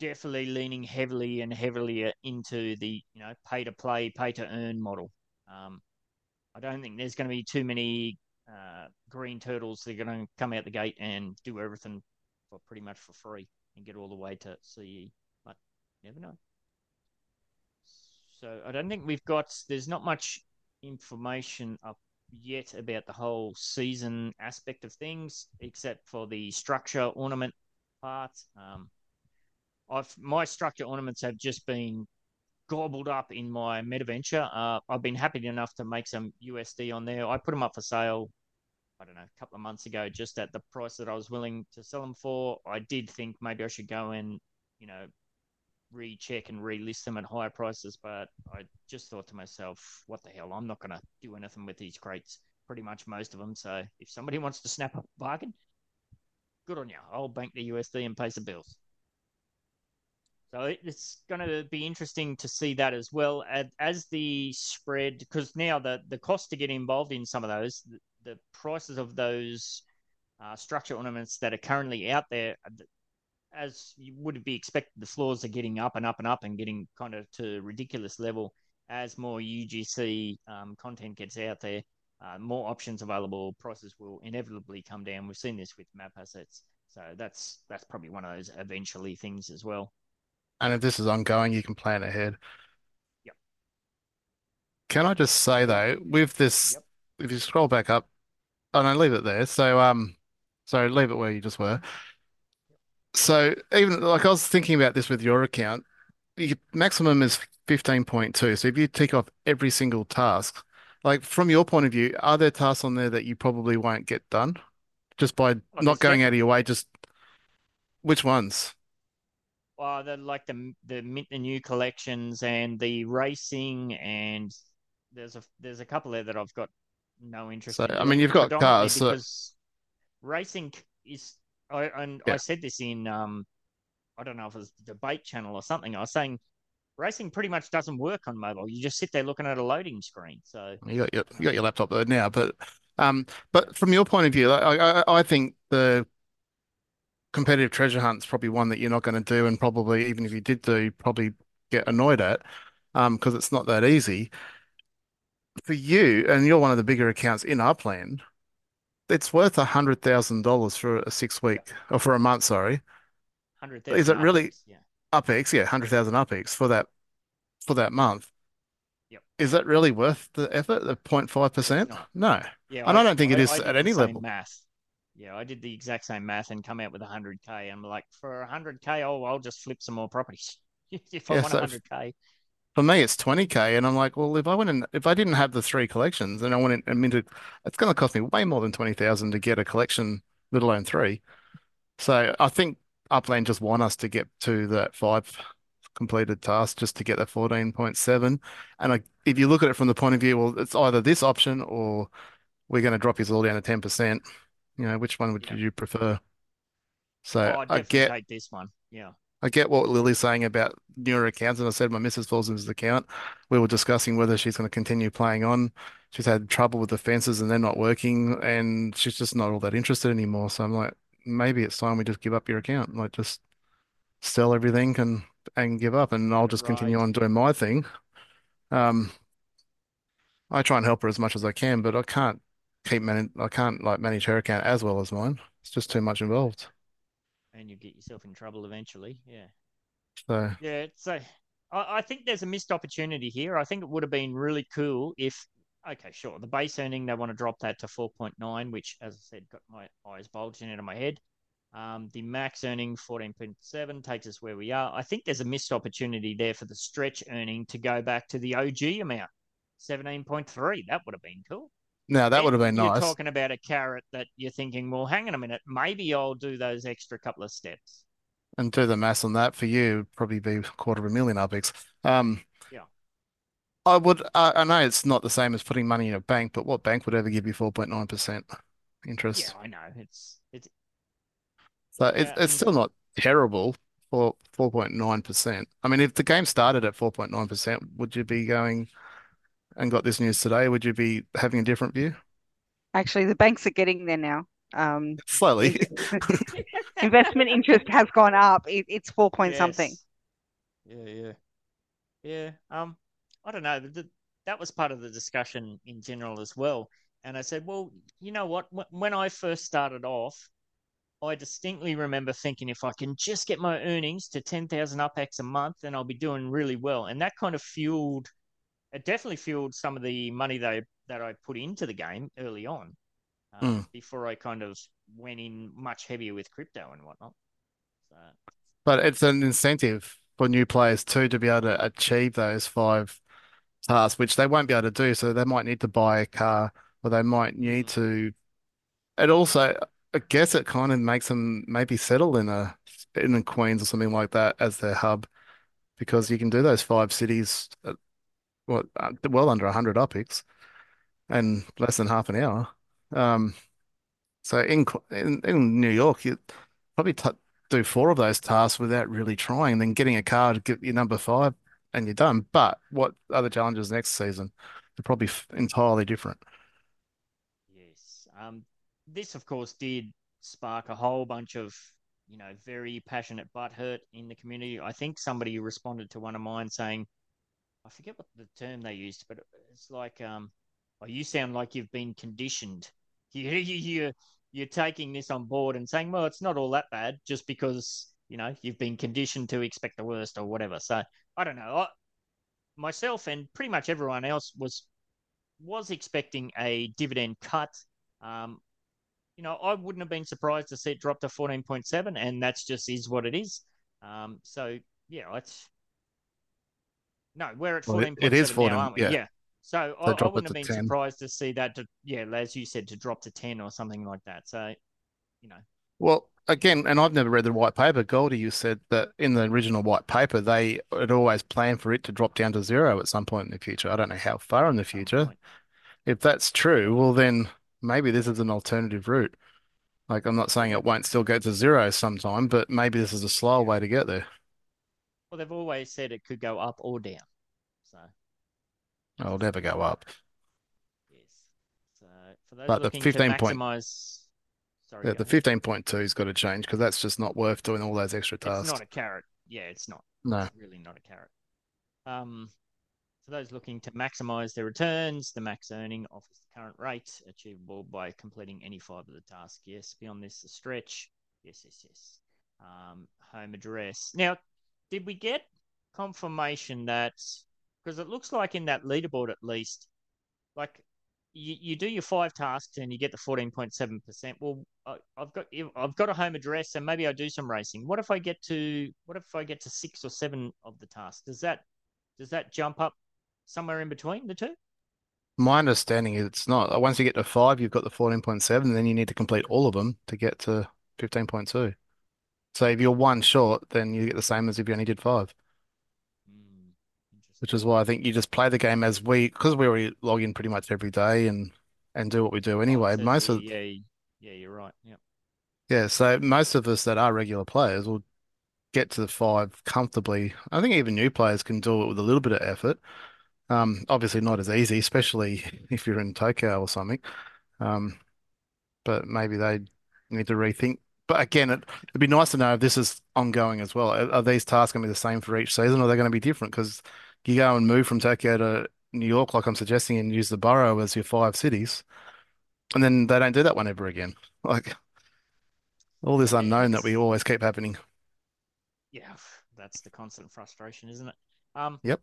S1: definitely leaning heavily and heavily into the you know pay to play, pay to earn model. Um, I don't think there's going to be too many uh, green turtles that are going to come out the gate and do everything for pretty much for free and get all the way to CE. But never know. So I don't think we've got. There's not much information up yet about the whole season aspect of things, except for the structure ornament part. Um, I've my structure ornaments have just been gobbled up in my MetaVenture. Uh, I've been happy enough to make some USD on there. I put them up for sale. I don't know, a couple of months ago, just at the price that I was willing to sell them for. I did think maybe I should go and, you know, recheck and relist them at higher prices, but I just thought to myself, what the hell? I'm not going to do anything with these crates, pretty much most of them. So if somebody wants to snap a bargain, good on you. I'll bank the USD and pay some bills. So it's going to be interesting to see that as well as the spread, because now the, the cost to get involved in some of those, the, the prices of those uh, structure ornaments that are currently out there, as you would be expected, the floors are getting up and up and up and getting kind of to ridiculous level as more UGC um, content gets out there. Uh, more options available, prices will inevitably come down. We've seen this with map assets, so that's that's probably one of those eventually things as well.
S2: And if this is ongoing, you can plan ahead.
S1: Yep.
S2: Can I just say though, with this, yep. if you scroll back up, oh no, leave it there. So um, so leave it where you just were so even like I was thinking about this with your account, your maximum is 15.2. So if you tick off every single task, like from your point of view, are there tasks on there that you probably won't get done just by not going out of your way? Just which ones?
S1: Well, the like the the mint the new collections and the racing and there's a there's a couple there that I've got no interest
S2: so,
S1: in.
S2: I mean, you've got cars.
S1: So... Racing is I and yeah. I said this in um, I don't know if it was the debate channel or something. I was saying racing pretty much doesn't work on mobile. You just sit there looking at a loading screen. So
S2: you got your you got your laptop there now, but um, but from your point of view, I I, I think the competitive treasure hunt's probably one that you're not going to do, and probably even if you did do, probably get annoyed at, um, because it's not that easy. For you, and you're one of the bigger accounts in our plan it's worth a hundred thousand dollars for a six week or for a month. Sorry,
S1: hundred
S2: thousand. Is it really yeah. UpX? Yeah, hundred thousand UpX for that for that month.
S1: Yep.
S2: Is that really worth the effort? The 0.5 percent? No. Yeah, and I, I don't think I, it is at any level.
S1: Math. Yeah, I did the exact same math and come out with 100k. I'm like, for 100k, oh, I'll just flip some more properties. if I yeah, want so 100k,
S2: for me it's 20k and i'm like well if i went in if i didn't have the three collections and i went in and minted it's going to cost me way more than 20000 to get a collection let alone three so i think upland just want us to get to that five completed task just to get that 14.7 and I, if you look at it from the point of view well it's either this option or we're going to drop his all down to 10% you know which one would yeah. you prefer so
S1: oh, i get take this one yeah
S2: I get what Lily's saying about newer accounts, and I said my missus falls into his account. We were discussing whether she's going to continue playing on. She's had trouble with the fences and they're not working, and she's just not all that interested anymore. So I'm like, maybe it's time we just give up your account, like just sell everything and and give up, and I'll just right. continue on doing my thing. Um, I try and help her as much as I can, but I can't keep man I can't like manage her account as well as mine. It's just too much involved
S1: and you get yourself in trouble eventually. Yeah.
S2: So
S1: yeah, so I, I think there's a missed opportunity here. I think it would have been really cool if okay, sure. The base earning, they want to drop that to 4.9, which, as I said, got my eyes bulging out of my head. Um, the max earning 14.7 takes us where we are. I think there's a missed opportunity there for the stretch earning to go back to the OG amount, 17.3. That would have been cool.
S2: Now that would have been nice.
S1: you're talking about a carrot that you're thinking, well, hang on a minute, maybe I'll do those extra couple of steps.
S2: And do the maths on that for you, probably be a quarter of a million upics. Um,
S1: Yeah.
S2: I would. I, I know it's not the same as putting money in a bank, but what bank would ever give you 4.9% interest? Yeah.
S1: I know. It's it's
S2: So it's it's still not terrible for 4.9%. I mean, if the game started at 4.9%, would you be going and got this news today? Would you be having a different view?
S3: Actually, the banks are getting there now. Um,
S2: Slowly.
S3: investment interest has gone up. It, it's four point something.
S1: Yeah, yeah, yeah. Um, I don't know. The, the, that was part of the discussion in general as well. And I said, well, you know what? When I first started off, I distinctly remember thinking if I can just get my earnings to 10,000 UpX a month, then I'll be doing really well. And that kind of fueled, it definitely fueled some of the money that I, that I put into the game early on um,
S2: Mm.
S1: before I kind of went in much heavier with crypto and whatnot. So,
S2: But it's an incentive for new players too to be able to achieve those five tasks, which they won't be able to do. So they might need to buy a car or they might need
S1: Mhm.
S2: to. It also, I guess it kind of makes them maybe settle in a in a Queens or something like that as their hub because you can do those five cities at, what uh, well under 100 upics and less than half an hour. Um, so in in, in New York, you probably do four of those tasks without really trying, then getting a car to get your number five, and you're done. But what other challenges next season? They're probably entirely different.
S1: Yes. Um, this, of course, did spark a whole bunch of, you know, very passionate butthurt in the community. I think somebody responded to one of mine saying, I forget what the term they used, but it's like, um, oh, you sound like you've been conditioned. You, you, you, you're taking this on board and saying, well, it's not all that bad just because, you know, you've been conditioned to expect the worst or whatever. So I don't know. I, myself and pretty much everyone else was was expecting a dividend cut. Um, you know, I wouldn't have been surprised to see it drop to 14.7, and that's just is what it is. Um, so yeah, it's no, we're at
S2: Well, it,
S1: 14.7
S2: it is
S1: now,
S2: 14,
S1: aren't we?
S2: yeah.
S1: Yeah. So I, I wouldn't have been
S2: 10.
S1: surprised to see that, to, yeah, as you said, to drop to 10 or something like that. So, you know,
S2: Well, again, and I've never read the white paper. Goldie, you said that in the original white paper, they had always planned for it to drop down to zero at some point in the future. I don't know how far in the future. If that's true, well, then maybe this is an alternative route. Like, I'm not saying it won't still go to zero sometime, but maybe this is a slower way to get there.
S1: Well, they've always said it could go up or down. So,
S2: It'll never go up.
S1: yes. So, for those
S2: But the
S1: looking to
S2: 15 point,
S1: maximize, sorry,
S2: yeah, the 15.2's got to change because that's just not worth doing all those extra tasks.
S1: It's not a carrot. Yeah, it's not.
S2: No.
S1: It's really not a carrot. Um, for those looking to maximize their returns, the max earning offers the current rate achievable by completing any five of the tasks. Yes, beyond this, the stretch. Yes, yes, yes. Um, home address. Now, did we get confirmation that because it looks like in that leaderboard at least, like you, you do your five tasks and you get the fourteen point seven percent. Well, I, I've got I've got a home address and maybe I do some racing. What if I get to what if I get to six or seven of the tasks? Does that does that jump up somewhere in between the two?
S2: My understanding is it's not. Once you get to five, you've got the 14.7, then you need to complete all of them to get to 15.2. So if you're one short, then you get the same as if you only did five,
S1: Hmm,
S2: which is why I think you just play the game as we, because we already log in pretty much every day and and do what we do
S1: Oh,
S2: anyway.
S1: it says
S2: Most of,
S1: yeah, yeah, you're right. Yep.
S2: yeah, so most of us that are regular players will get to the five comfortably. I think even new players can do it with a little bit of effort. Um, obviously not as easy, especially if you're in Tokyo or something. Um, but maybe they need to rethink. But again, it, it'd be nice to know if this is ongoing as well. Are, are these tasks going to be the same for each season, or are they going to be different? Because you go and move from Tokyo to New York, like I'm suggesting, and use the borough as your five cities, and then they don't do that one ever again. Like all this unknown that we always keep happening.
S1: yeah, that's the constant frustration, isn't it? Um,
S2: Yep.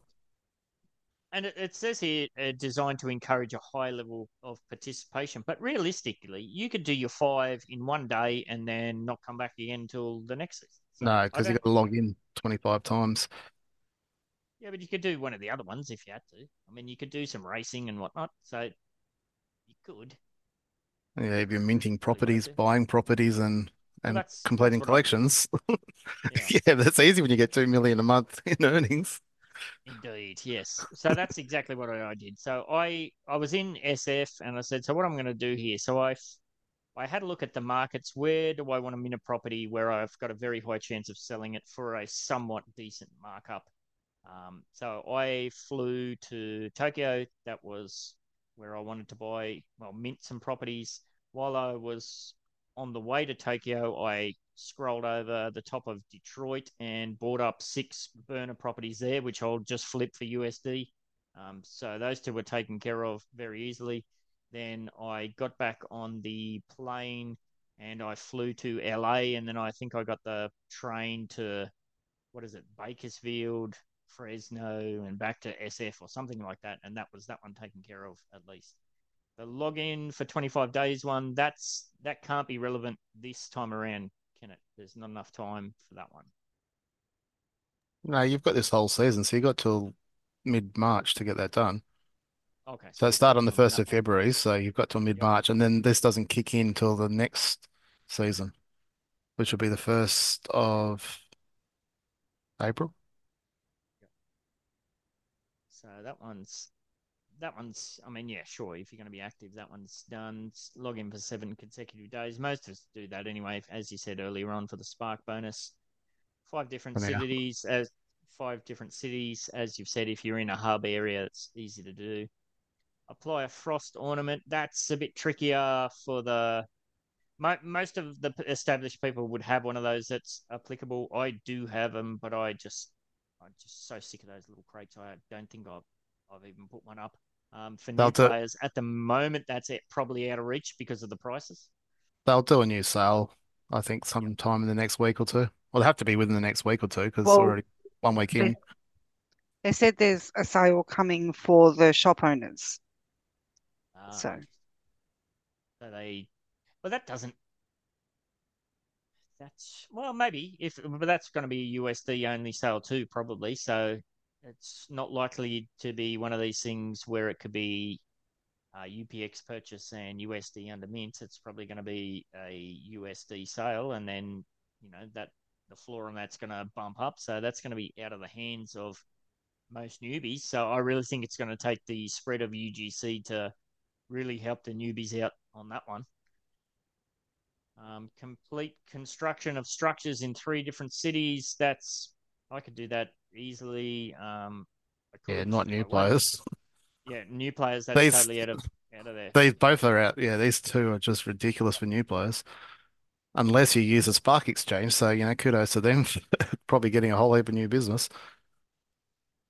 S1: And it, it says here uh, designed to encourage a high level of participation. But realistically, you could do your five in one day and then not come back again until the next season. So
S2: No, because you got to log in 25 times.
S1: Yeah, but you could do one of the other ones if you had to. I mean, you could do some racing and whatnot. So you could.
S2: Yeah, if you're minting properties,
S1: do.
S2: buying properties, and and
S1: that's
S2: completing collections.
S1: Yeah.
S2: Yeah, that's easy when you get two million a month in earnings.
S1: Indeed, yes. So that's exactly what I, did. So I I was in SF and I said, so what I'm going to do here? So I I had a look at the markets. Where do I want to mint a property where I've got a very high chance of selling it for a somewhat decent markup? Um, so I flew to Tokyo. That was where I wanted to buy, well, mint some properties. While I was on the way to Tokyo, I scrolled over the top of Detroit and bought up six burner properties there, which I'll just flip for USD. Um, so those two were taken care of very easily. Then I got back on the plane and I flew to LA, and then I think I got the train to what is it, Bakersfield, Fresno, and back to SF or something like that. And that was that one taken care of at least. The login for 25 days one, that's that can't be relevant this time around, can it? There's not enough time for that one.
S2: No, you've got this whole season, so you got till mid-March to get that done.
S1: Okay.
S2: So it started on the first of February, so you've got till mid-March, and then this doesn't kick in till the next season, which will be the first of April.
S1: So that one's that one's. I mean, yeah, sure. If you're going to be active, that one's done. Log in for seven consecutive days. Most of us do that anyway, as you said earlier on for the Spark bonus. Five different
S2: Yeah.
S1: cities as five different cities, as you've said. If you're in a hub area, it's easy to do. Apply a frost ornament. That's a bit trickier for the. Most of the established people would have one of those that's applicable. I do have them, but I just I'm just so sick of those little crates. I don't think I've I've even put one up. Um, for new
S2: They'll do-
S1: players at the moment, that's it, probably out of reach because of the prices.
S2: They'll do a new sale, I think, sometime in the next week or two. Well, they have to be within the next week or two because it's already one week in.
S3: They said there's a sale coming for the shop owners.
S1: Ah,
S3: So-
S1: so they, well, that doesn't. That's well, maybe if, but that's going to be a USD only sale too, probably. So it's not likely to be one of these things where it could be uh, UPX purchase and USD under mint. It's probably going to be a USD sale, and then you know that the floor on that's going to bump up. So that's going to be out of the hands of most newbies. So I really think it's going to take the spread of UGC to really help the newbies out on that one. Um, complete construction of structures in three different cities. That's I could do that easily. Um,
S2: Yeah, not new players.
S1: Yeah, new players. That's
S2: These-
S1: totally out of out of there.
S2: These both are out. Yeah, these two are just ridiculous for new players. Unless you use a Spark Exchange, so you know, kudos to them for probably getting a whole heap of new business.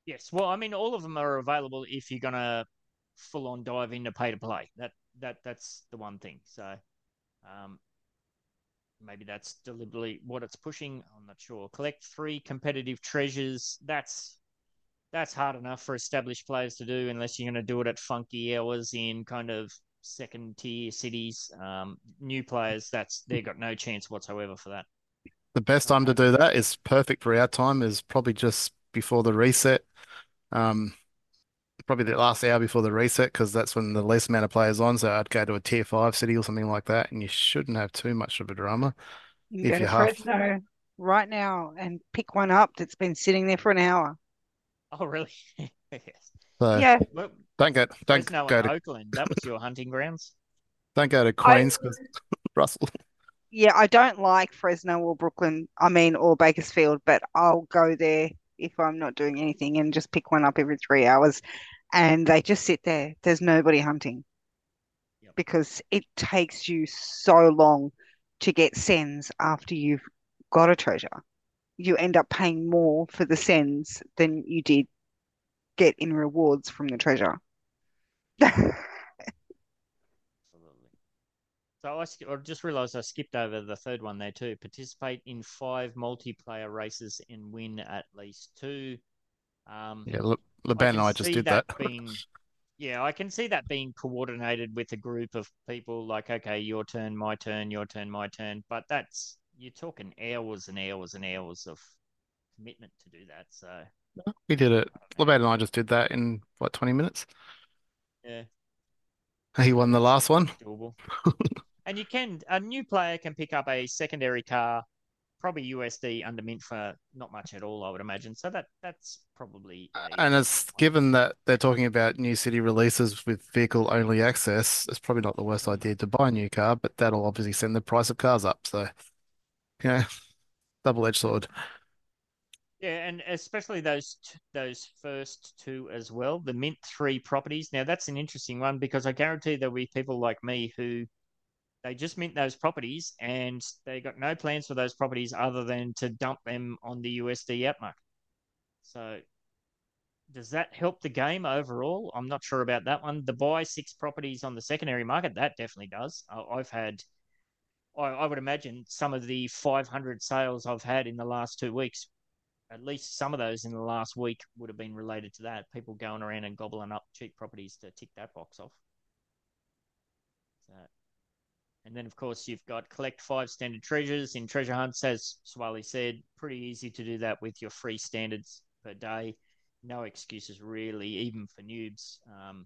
S1: Yes, well, I mean, all of them are available if you're gonna full on dive into pay to play. That that that's the one thing. So, um, maybe that's deliberately what it's pushing. I'm not sure. Collect three competitive treasures. That's that's hard enough for established players to do, unless you're gonna do it at funky hours in kind of second tier cities. Um, new players, that's they've got no chance whatsoever for that.
S2: The best time to do that is perfect for our time is probably just before the reset. Um, probably the last hour before the reset because that's when the least amount of players on. So I'd go to a tier five city or something like that, and you shouldn't have too much of a drama.
S3: You
S2: If
S3: go
S2: you
S3: to
S2: have-
S3: Fresno right now and pick one up that's been sitting there for an hour.
S1: Oh, really? yes.
S2: So
S3: Yeah,
S2: don't go don't
S1: Fresno
S2: go to
S1: Oakland. That was your hunting grounds.
S2: don't go to Queens because Russell.
S3: yeah, I don't like Fresno or Brooklyn, I mean, or Bakersfield, but I'll go there if I'm not doing anything and just pick one up every three hours. And they just sit there. There's nobody hunting
S1: Yep.
S3: because it takes you so long to get sends after you've got a treasure. You end up paying more for the sends than you did get in rewards from the treasure.
S1: So I, I just realised I skipped over the third one there too. Participate in five multiplayer races and win at least two. Um,
S2: Yeah, look, Leban
S1: I
S2: and I just did
S1: that
S2: that.
S1: being, yeah, I can see that being coordinated with a group of people. Like, okay, your turn, my turn, your turn, my turn. But that's you're talking hours and hours and hours of commitment to do that. So,
S2: We did it. Leban and I just did that in what, 20 minutes?
S1: Yeah,
S2: He won the last one.
S1: And you can a new player can pick up a secondary car, probably USD under mint for not much at all, I would imagine. So that that's probably a uh,
S2: And it's given that they're talking about new city releases with vehicle only access, it's probably not the worst idea to buy a new car, but that'll obviously send the price of cars up. So, yeah, double-edged sword.
S1: Yeah, and especially those t- those first two as well, the Mint three properties. Now that's an interesting one because I guarantee there'll be people like me who they just mint those properties and they got no plans for those properties other than to dump them on the USD app market. So does that help the game overall? I'm not sure about that one. The buy six properties on the secondary market, that definitely does. I've had I, I would imagine some of the 500 sales I've had in the last two weeks at least some of those in the last week would have been related to that. People going around and gobbling up cheap properties to tick that box off. So, and then, of course, you've got collect five standard treasures in treasure hunts. As Swarley said, pretty easy to do that with your free standards per day. No excuses, really, even for noobs. Um,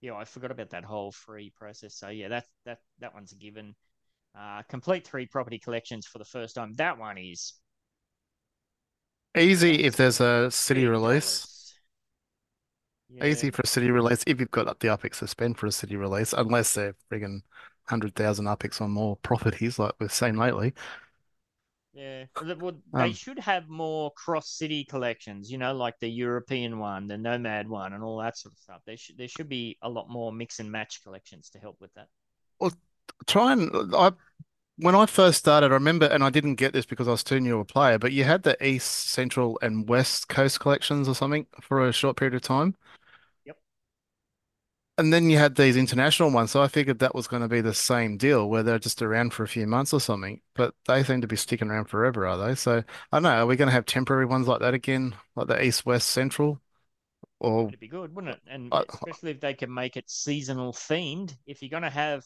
S1: yeah, I forgot about that whole free process. So, yeah, that, that, that one's a given. Uh, complete three property collections for the first time. That one is
S2: Easy if there's a city release.
S1: Yeah,
S2: Easy for a city release if you've got the UPX to spend for a city release, unless they're friggin' 100,000 UPX on more properties like we've seen lately.
S1: yeah. Well, they
S2: Um,
S1: should have more cross-city collections, you know, like the European one, the Nomad one, and all that sort of stuff. There should there should be a lot more mix and match collections to help with that.
S2: well, try and I when I first started, I remember, and I didn't get this because I was too new a player, but you had the East, Central, and West Coast collections or something for a short period of time. And then you had these international ones, so I figured that was going to be the same deal, where they're just around for a few months or something. But they seem to be sticking around forever, are they? So I don't know, are we going to have temporary ones like that again, like the East, West, Central? Or
S1: That'd be good, wouldn't it? And
S2: I,
S1: especially if they can make it seasonal themed. If you're going to have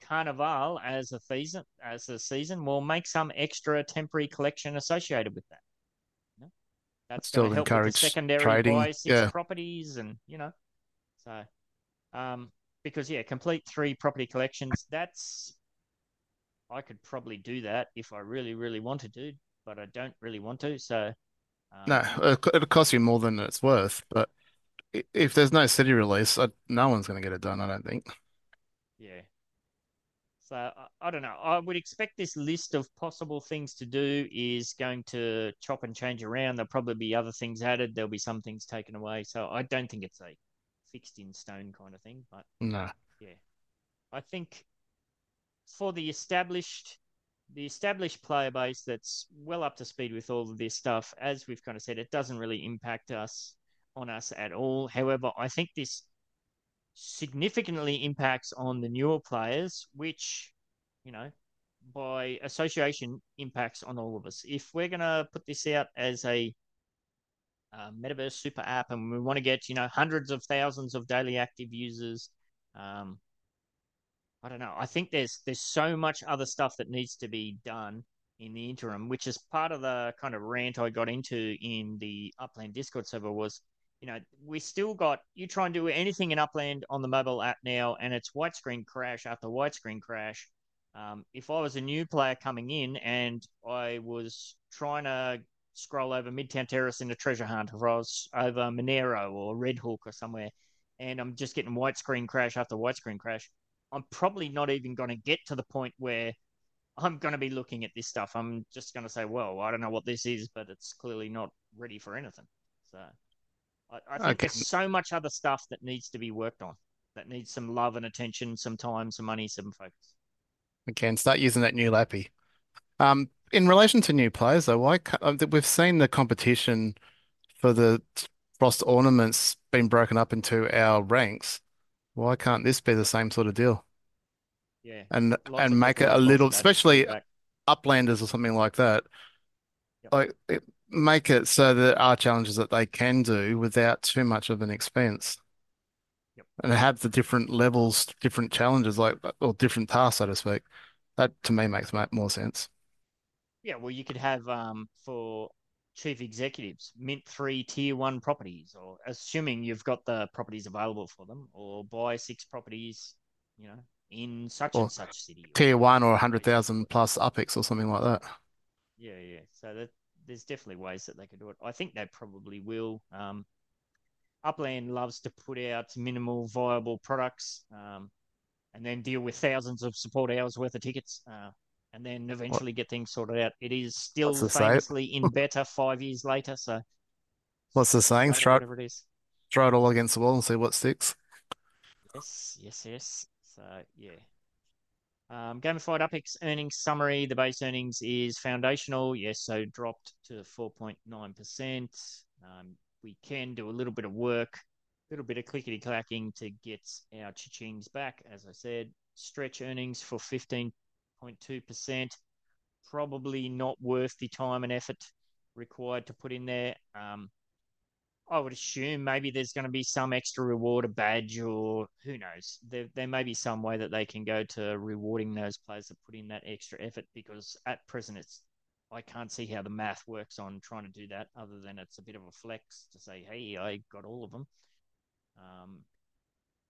S1: Carnival as a season, as a season, we'll make some extra temporary collection associated with that. You know? That's going
S2: still
S1: to help with the secondary
S2: trading.
S1: buy six
S2: Yeah.
S1: properties, and you know, so um, because yeah, complete three property collections. That's I could probably do that if I really, really wanted to, but I don't really want to. So
S2: No,
S1: um,
S2: it'll it'll cost you more than it's worth, but if there's no city release, I, no one's going to get it done, I don't think.
S1: yeah. So I, I don't know. I would expect this list of possible things to do is going to chop and change around. There'll probably be other things added. There'll be some things taken away. So I don't think it's a fixed in stone kind of thing. But
S2: No.
S1: yeah, I think for the established the established player base that's well up to speed with all of this stuff, as we've kind of said, it doesn't really impact us on us at all. However, I think this significantly impacts on the newer players, which, you know, by association impacts on all of us. If we're going to put this out as a uh, metaverse super app and we want to get, you know, hundreds of thousands of daily active users, um, I don't know. I think there's there's so much other stuff that needs to be done in the interim, which is part of the kind of rant I got into in the Upland Discord server was, you know, we still got you try and do anything in Upland on the mobile app now, and it's white screen crash after white screen crash. Um, if I was a new player coming in and I was trying to scroll over Midtown Terrace in a treasure hunt, or I was over Monero or Red Hook or somewhere, and I'm just getting white screen crash after white screen crash, I'm probably not even going to get to the point where I'm going to be looking at this stuff. I'm just going to say, well, I don't know what this is, but it's clearly not ready for anything. So I, I think
S2: Okay.
S1: there's so much other stuff that needs to be worked on, that needs some love and attention, some time, some money, some focus.
S2: Again, start using that new lappy. Um, in relation to new players, though, uh, we've seen the competition for the frost ornaments being broken up into our ranks. Why can't this be the same sort of deal?
S1: Yeah.
S2: And make it a little,
S1: thought of that
S2: especially. Uplanders or something like that.
S1: Yep.
S2: Like it, make it so there are challenges that they can do without too much of an expense.
S1: Yep.
S2: And have the different levels, different challenges, like or different tasks, so to speak. That to me makes more sense.
S1: Yeah, well, you could have um, for chief executives mint three tier one properties, or assuming you've got the properties available for them, or buy six properties, you know, in such
S2: Or
S1: and such city.
S2: tier one or
S1: whatever
S2: 100,000 plus UPX or something like that.
S1: Yeah, yeah. So that there's definitely ways that they could do it. I think they probably will. Um, Upland loves to put out minimal viable products, um, and then deal with thousands of support hours worth of tickets, uh, and then
S2: What
S1: eventually get things sorted out. It is still famously in better five years later, so
S2: What's the saying? Throw it,
S1: whatever it is.
S2: throw it all against the wall and see what sticks.
S1: Yes, yes, yes. So yeah. Um, Gamified UPX earnings summary. The base earnings is foundational. Yes, so dropped to 4.9%. Um, we can do a little bit of work, a little bit of clickety clacking to get our cha-chings back. As I said, stretch earnings for 15.2%. Probably not worth the time and effort required to put in there. Um, I would assume maybe there's going to be some extra reward, a badge, or who knows. There, there may be some way that they can go to rewarding those players that put in that extra effort because at present it's I can't see how the math works on trying to do that other than it's a bit of a flex to say, hey, I got all of them. Um,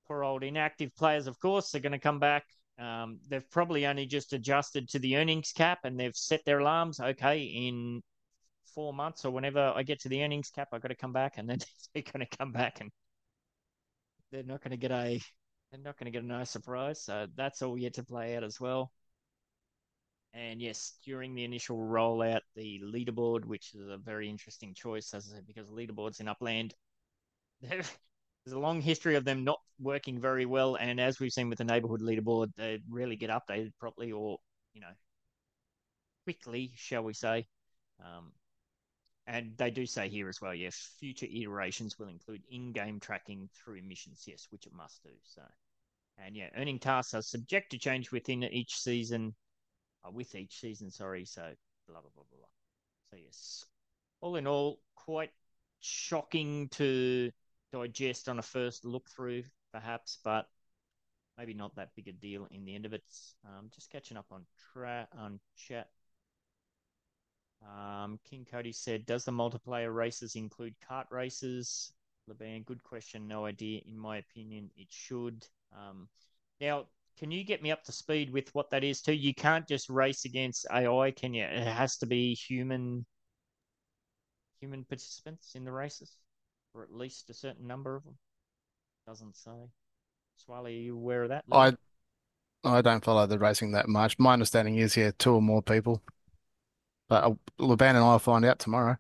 S1: poor old inactive players, of course, are going to come back. Um, they've probably only just adjusted to the earnings cap and they've set their alarms. Okay, in four months or whenever I get to the earnings cap, I've got to come back, and then they're going to come back, and they're not going to get a they're not going to get a nice surprise. So that's all yet to play out as well. And yes, during the initial rollout, the leaderboard, which is a very interesting choice, as I said, because leaderboards in Upland, there's a long history of them not working very well. And as we've seen with the neighborhood leaderboard, they rarely get updated properly or, you know, quickly, shall we say. Um, and they do say here as well, yes, future iterations will include in-game tracking through missions, yes, which it must do. So, and yeah, earning tasks are subject to change within each season, uh, with each season, sorry. So, blah blah blah. blah. So yes, all in all, quite shocking to digest on a first look through, perhaps, but maybe not that big a deal in the end of it. Um, just catching up on tra- on chat. Um, King Cody said, "Does the multiplayer races include kart races?" Leban, good question. No idea. In my opinion, it should. Um, now, can you get me up to speed with what that is too? You can't just race against AI, can you? It has to be human human participants in the races, or at least a certain number of them. Doesn't say. Swarley, are you aware of that? Lily?
S2: I I don't follow the racing that much. My understanding is, yeah, two or more people. But uh, Laban and I will find out tomorrow.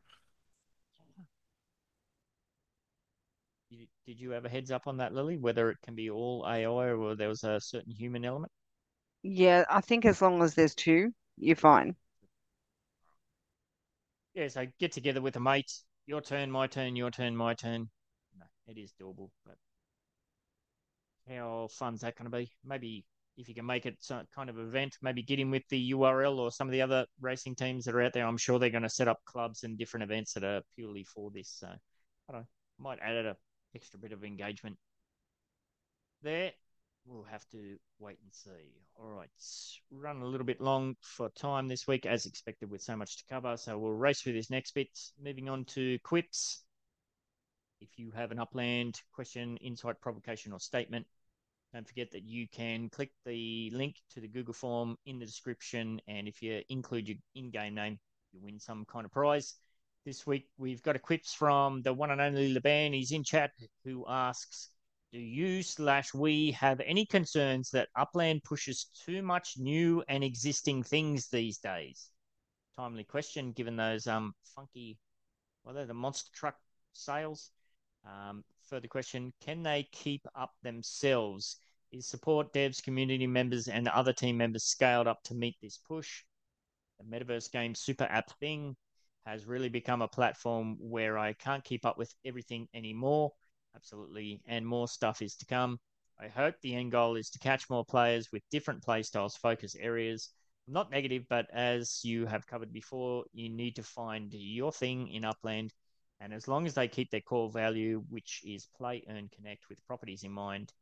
S1: Did you have a heads up on that, Lily? Whether it can be all AI or there was a certain human element?
S3: Yeah, I think as long as there's two, you're fine.
S1: Yeah, so get together with a mate. Your turn, my turn, your turn, my turn. No, it is doable, but how fun's that going to be? Maybe if you can make it some kind of event, maybe get in with the URL or some of the other racing teams that are out there. I'm sure they're going to set up clubs and different events that are purely for this. So I don't know, might add a extra bit of engagement there. We'll have to wait and see. All right, run a little bit long for time this week, as expected, with so much to cover. So we'll race through this next bit. Moving on to quips. If you have an upland question, insight, provocation, or statement, don't forget that you can click the link to the Google form in the description. And if you include your in game name, you win some kind of prize. This week, we've got a quips from the one and only Leban. He's in chat who asks, do you slash we have any concerns that Upland pushes too much new and existing things these days? Timely question, given those um funky, well, they're the monster truck sales? Um, further question: Can they keep up themselves? Is support devs, community members, and other team members scaled up to meet this push? The metaverse game super app thing has really become a platform where I can't keep up with everything anymore absolutely, and more stuff is to come. I hope the end goal is to catch more players with different playstyles, focus areas. not negative, but as you have covered before, you need to find your thing in Upland. And as long as they keep their core value, which is play, earn, connect with properties in mind,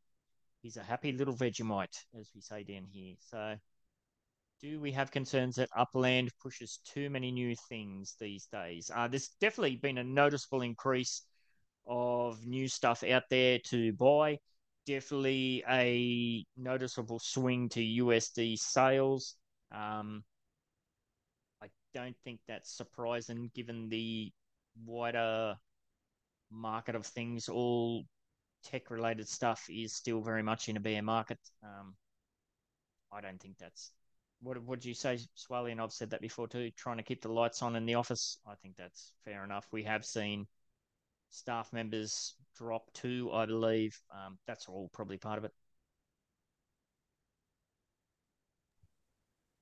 S1: he's a happy little Vegemite, as we say down here. So, do we have concerns that Upland pushes too many new things these days? Uh, there's definitely been a noticeable increase of new stuff out there to buy. Definitely a noticeable swing to USD sales. Um, I don't think that's surprising given the wider market of things. All tech related stuff is still very much in a bear market. Um, I don't think that's what would you say, Swarley? And I've said that before too. Trying to keep the lights on in the office, I think that's fair enough. We have seen staff members drop too, I believe. Um, that's all probably part of it.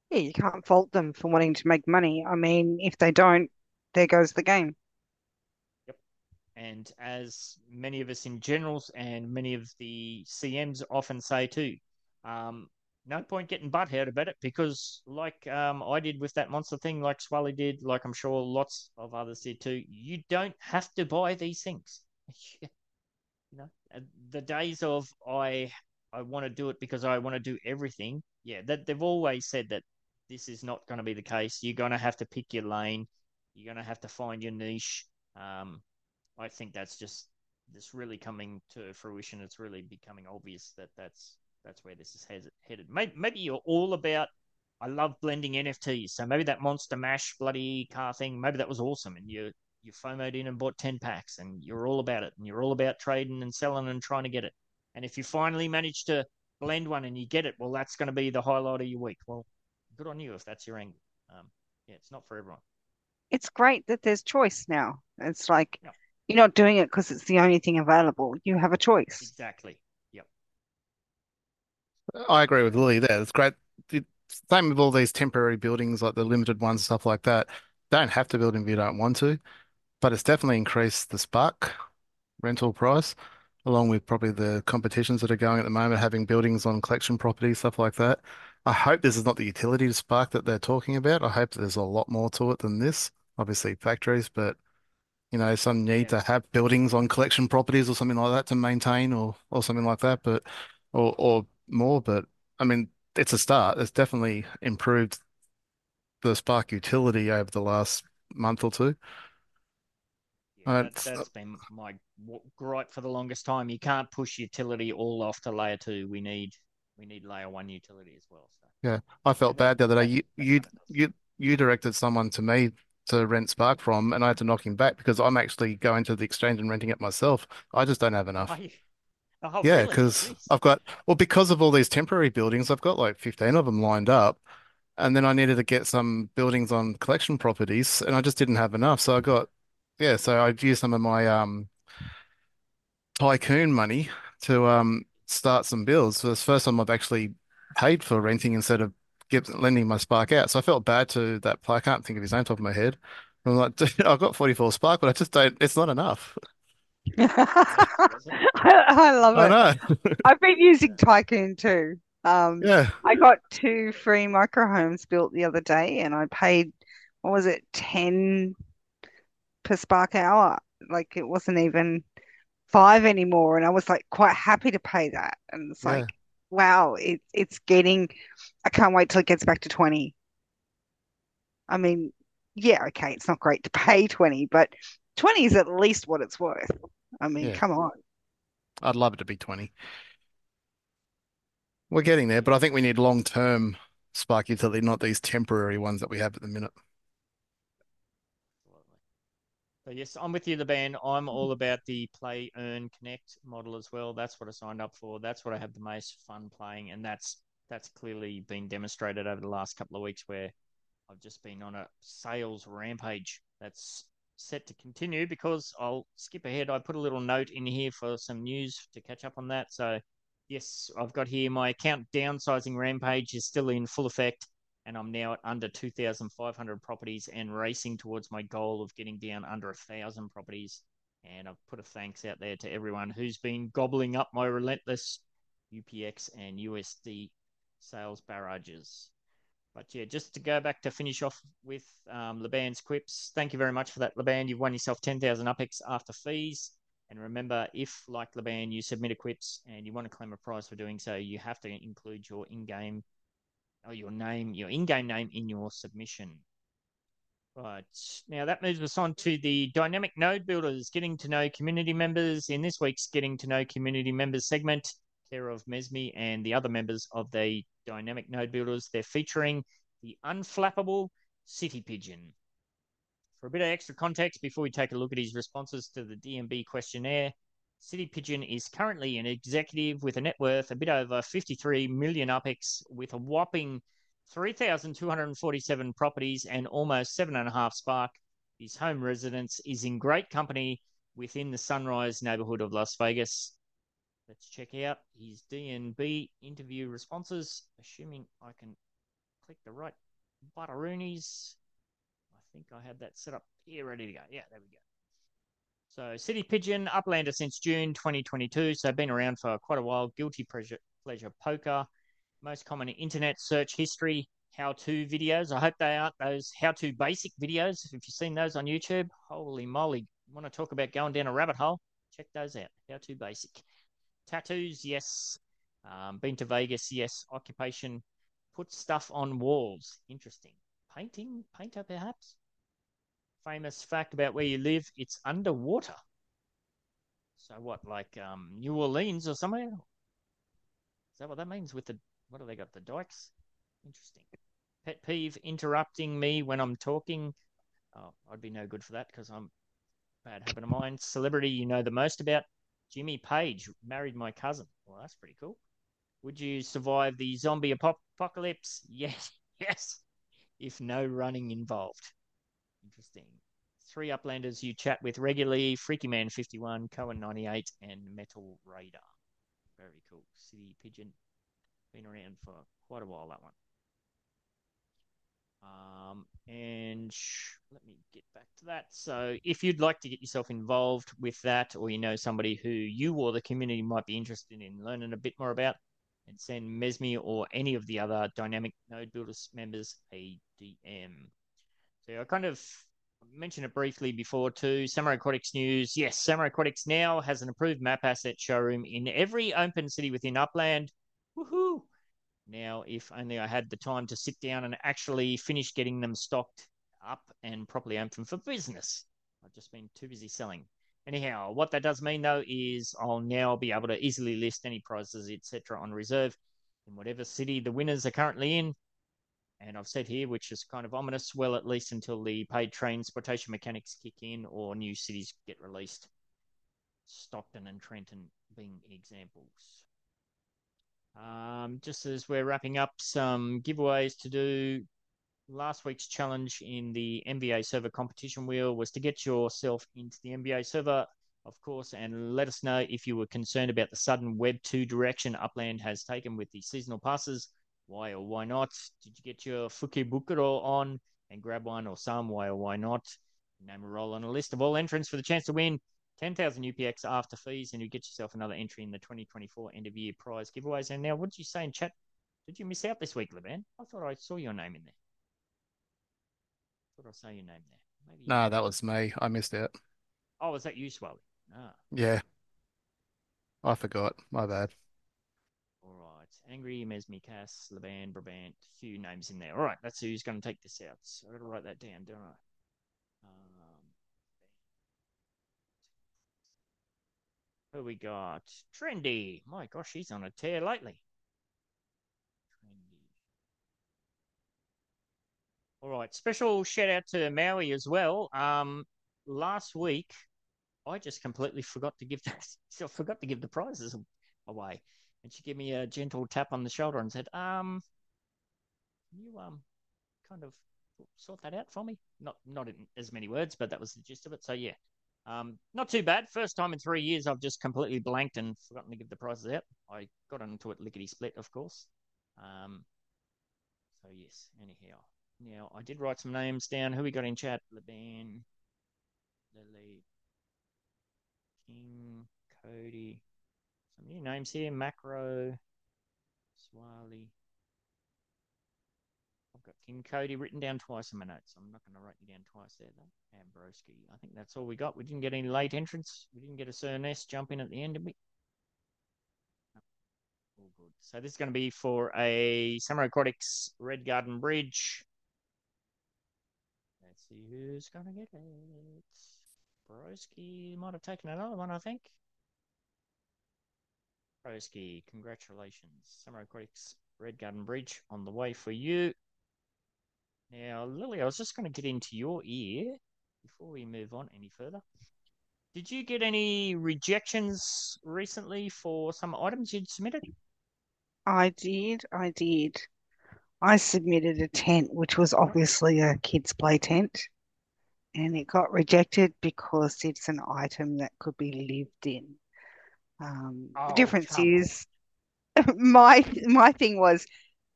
S3: Yeah, you can't fault them for wanting to make money. I mean, if they don't, there goes the game.
S1: Yep. And as many of us in generals and many of the CMs often say too, um, no point getting butthurt about it because, like um, I did with that monster thing, like Swarley did, like I'm sure lots of others did too, you don't have to buy these things. you know, the days of I I want to do it because I want to do everything. Yeah, that they've always said that this is not going to be the case. You're going to have to pick your lane. You're going to have to find your niche. Um, I think that's just this really coming to fruition. It's really becoming obvious that that's that's where this is headed. Maybe, maybe you're all about. I love blending NFTs, so maybe that Monster Mash bloody car thing. Maybe that was awesome, and you you FOMOed in and bought ten packs, and you're all about it, and you're all about trading and selling and trying to get it. And if you finally manage to blend one and you get it, well, that's going to be the highlight of your week. Well, good on you if that's your angle. Um, yeah, it's not for everyone.
S3: It's great that there's choice now. It's like you're not doing it because it's the only thing available. You have a choice.
S1: Exactly.
S2: I agree with Lily there. It's great. The same with all these temporary buildings, like the limited ones, stuff like that. Don't have to build them if you don't want to, but it's definitely increased the spark rental price along with probably the competitions that are going at the moment, having buildings on collection property, stuff like that. I hope this is not the utility spark that they're talking about. I hope there's a lot more to it than this. Obviously, factories, but you know, some need to have buildings on collection properties or something like that to maintain or or something like that, but or or more. But I mean, it's a start. It's definitely improved the Spark utility over the last month or two.
S1: Yeah, that, has uh, been my gripe for the longest time. You can't push utility all off to layer two. We need we need layer one utility as well. So.
S2: Yeah, I felt bad the other day. You you you you directed someone to me to rent Spark from, and I had to knock him back because I'm actually going to the exchange and renting it myself. I just don't have enough.
S1: Oh,
S2: yeah,
S1: really?
S2: because I've got well because of all these temporary buildings, I've got like 15 of them lined up, and then I needed to get some buildings on collection properties, and I just didn't have enough. So I got yeah, so I'd use some of my um tycoon money to um start some builds. So it's the first time I've actually paid for renting instead of lending my Spark out. So I felt bad to that player. I can't think of his name top of my head. I'm like, I've got 44 Spark, but I just don't, it's not enough.
S3: I, I, love it. I know. I've been using Tycoon too. Um,
S2: yeah.
S3: I got two free micro homes built the other day and I paid, what was it, 10 per spark hour. Like it wasn't even five anymore. And I was like quite happy to pay that. And it's yeah. like, wow, it, it's getting, I can't wait till it gets back to 20. I mean, yeah, okay, it's not great to pay 20, but 20 is at least what it's worth. I mean, yeah. come on.
S2: I'd love it to be 20. We're getting there, but I think we need long term Spark utility, not these temporary ones that we have at the minute.
S1: So yes, I'm with you, the band. I'm all about the play, earn, connect model as well. That's what I signed up for. That's what I have the most fun playing, and that's that's clearly been demonstrated over the last couple of weeks where I've just been on a sales rampage. That's set to continue because I'll skip ahead. I put a little note in here for some news to catch up on that. So yes, I've got here my account downsizing rampage is still in full effect and I'm now at under 2,500 properties and racing towards my goal of getting down under a thousand properties. And I've put a thanks out there to everyone who's been gobbling up my relentless UPX and USD sales barrages. But yeah, just to go back to finish off with um, quips. Thank you very much for that, Laban. You've won yourself 10,000 UPX after fees. And remember, if like Laban, you submit a quips and you want to claim a prize for doing so, you have to include your in-game or your name, your in-game name in your submission. Right. Now that moves us on to the dynamic node builders, getting to know community members. In this week's Getting to Know Community Members segment, care of Mesme and the other members of the dynamic node builders, they're featuring the unflappable city pigeon. For a bit of extra context, before we take a look at his responses to the DNB questionnaire, City Pigeon is currently an executive with a net worth a bit over 53 million UPX with a whopping 3,247 properties and almost seven and a half spark. His home residence is in great company within the Sunrise neighborhood of Las Vegas. Let's check out his DNB interview responses, assuming I can click the right butteroonies. I think I have that set up here, ready to go. Yeah, there we go. So, City Pigeon, Uplander since June 2022. So, been around for quite a while. Guilty Pleasure, pleasure Poker. Most common internet search history, how to videos. I hope they aren't those how to basic videos. If you've seen those on YouTube, holy moly. Want to talk about going down a rabbit hole? Check those out. How to basic. Tattoos, yes. Um, been to Vegas, yes. Occupation, put stuff on walls. Interesting. Painting, painter perhaps? famous fact about where you live, it's underwater. So what, like um, New Orleans or somewhere? Is that what that means with the what have they got? The dikes? Interesting. Pet peeve interrupting me when I'm talking. Oh, I'd be no good for that because I'm bad habit of mine. Celebrity you know the most about? Jimmy Page married my cousin. Well, that's pretty cool. Would you survive the zombie apocalypse? Yes, yes. If no running involved. Interesting. Three uplanders you chat with regularly Freaky Man 51, Cohen 98, and Metal Raider. Very cool. City Pigeon. Been around for quite a while, that one. Um, and let me get back to that. So, if you'd like to get yourself involved with that, or you know somebody who you or the community might be interested in learning a bit more about, and send Mesme or any of the other Dynamic Node Builders members a DM. So I kind of mentioned it briefly before too. Samurai Aquatics news. Yes, Samurai Aquatics now has an approved map asset showroom in every open city within Upland. Woohoo! Now, if only I had the time to sit down and actually finish getting them stocked up and properly open for business. I've just been too busy selling. Anyhow, what that does mean though is I'll now be able to easily list any prizes, etc., on reserve in whatever city the winners are currently in and I've said here, which is kind of ominous, well, at least until the paid transportation mechanics kick in or new cities get released. Stockton and Trenton being examples. Um, just as we're wrapping up, some giveaways to do. Last week's challenge in the MVA server competition wheel was to get yourself into the MVA server, of course, and let us know if you were concerned about the sudden Web 2 direction Upland has taken with the seasonal passes why or why not? Did you get your Fukubukuro on and grab one or some? Why or why not? Name a roll on a list of all entrants for the chance to win 10,000 UPX after fees, and you get yourself another entry in the 2024 end of year prize giveaways. And now, what did you say in chat? Did you miss out this week, Levan? I thought I saw your name in there. I thought I saw your name there.
S2: Maybe no, that was me. I missed out.
S1: Oh, was that you, Swarley? Ah.
S2: Yeah. I forgot. My bad. All right.
S1: Angry, Mesme, Cass, Levan, Brabant, a few names in there. All right, that's who's going to take this out. So I've got to write that down, don't I? Who we got? Trendy. My gosh, he's on a tear lately. Trendy. All right, special shout out to Maui as well. Um, last week, I just completely forgot to give that. I forgot to give the prizes away and she gave me a gentle tap on the shoulder and said, "Um, can you um, kind of sort that out for me?" Not not in as many words, but that was the gist of it. So yeah, um, not too bad. First time in three years I've just completely blanked and forgotten to give the prizes out. I got into it lickety split, of course. Um, so yes. Anyhow, now I did write some names down. Who we got in chat? Leban, Lily, King, Cody. Some new names here. Macro. Swarley. I've got King Cody written down twice in my notes. I'm not going to write you down twice there, though. Ambroski. I think that's all we got. We didn't get any late entrants. We didn't get a Sir Ness jump in at the end, did we? All good. So this is going to be for a Samurai Aquatics Red Garden Bridge. Let's see who's going to get it. Broski might have taken another one, I think. Broski, congratulations. Samurai Aquatics Red Garden Bridge on the way for you. Now, Lily, I was just going to get into your ear before we move on any further. Did you get any rejections recently for some items you'd submitted?
S3: I did, I did. I submitted a tent, which was obviously a kids' play tent, and it got rejected because it's an item that could be lived in. Um, the
S1: Oh,
S3: difference is my my thing was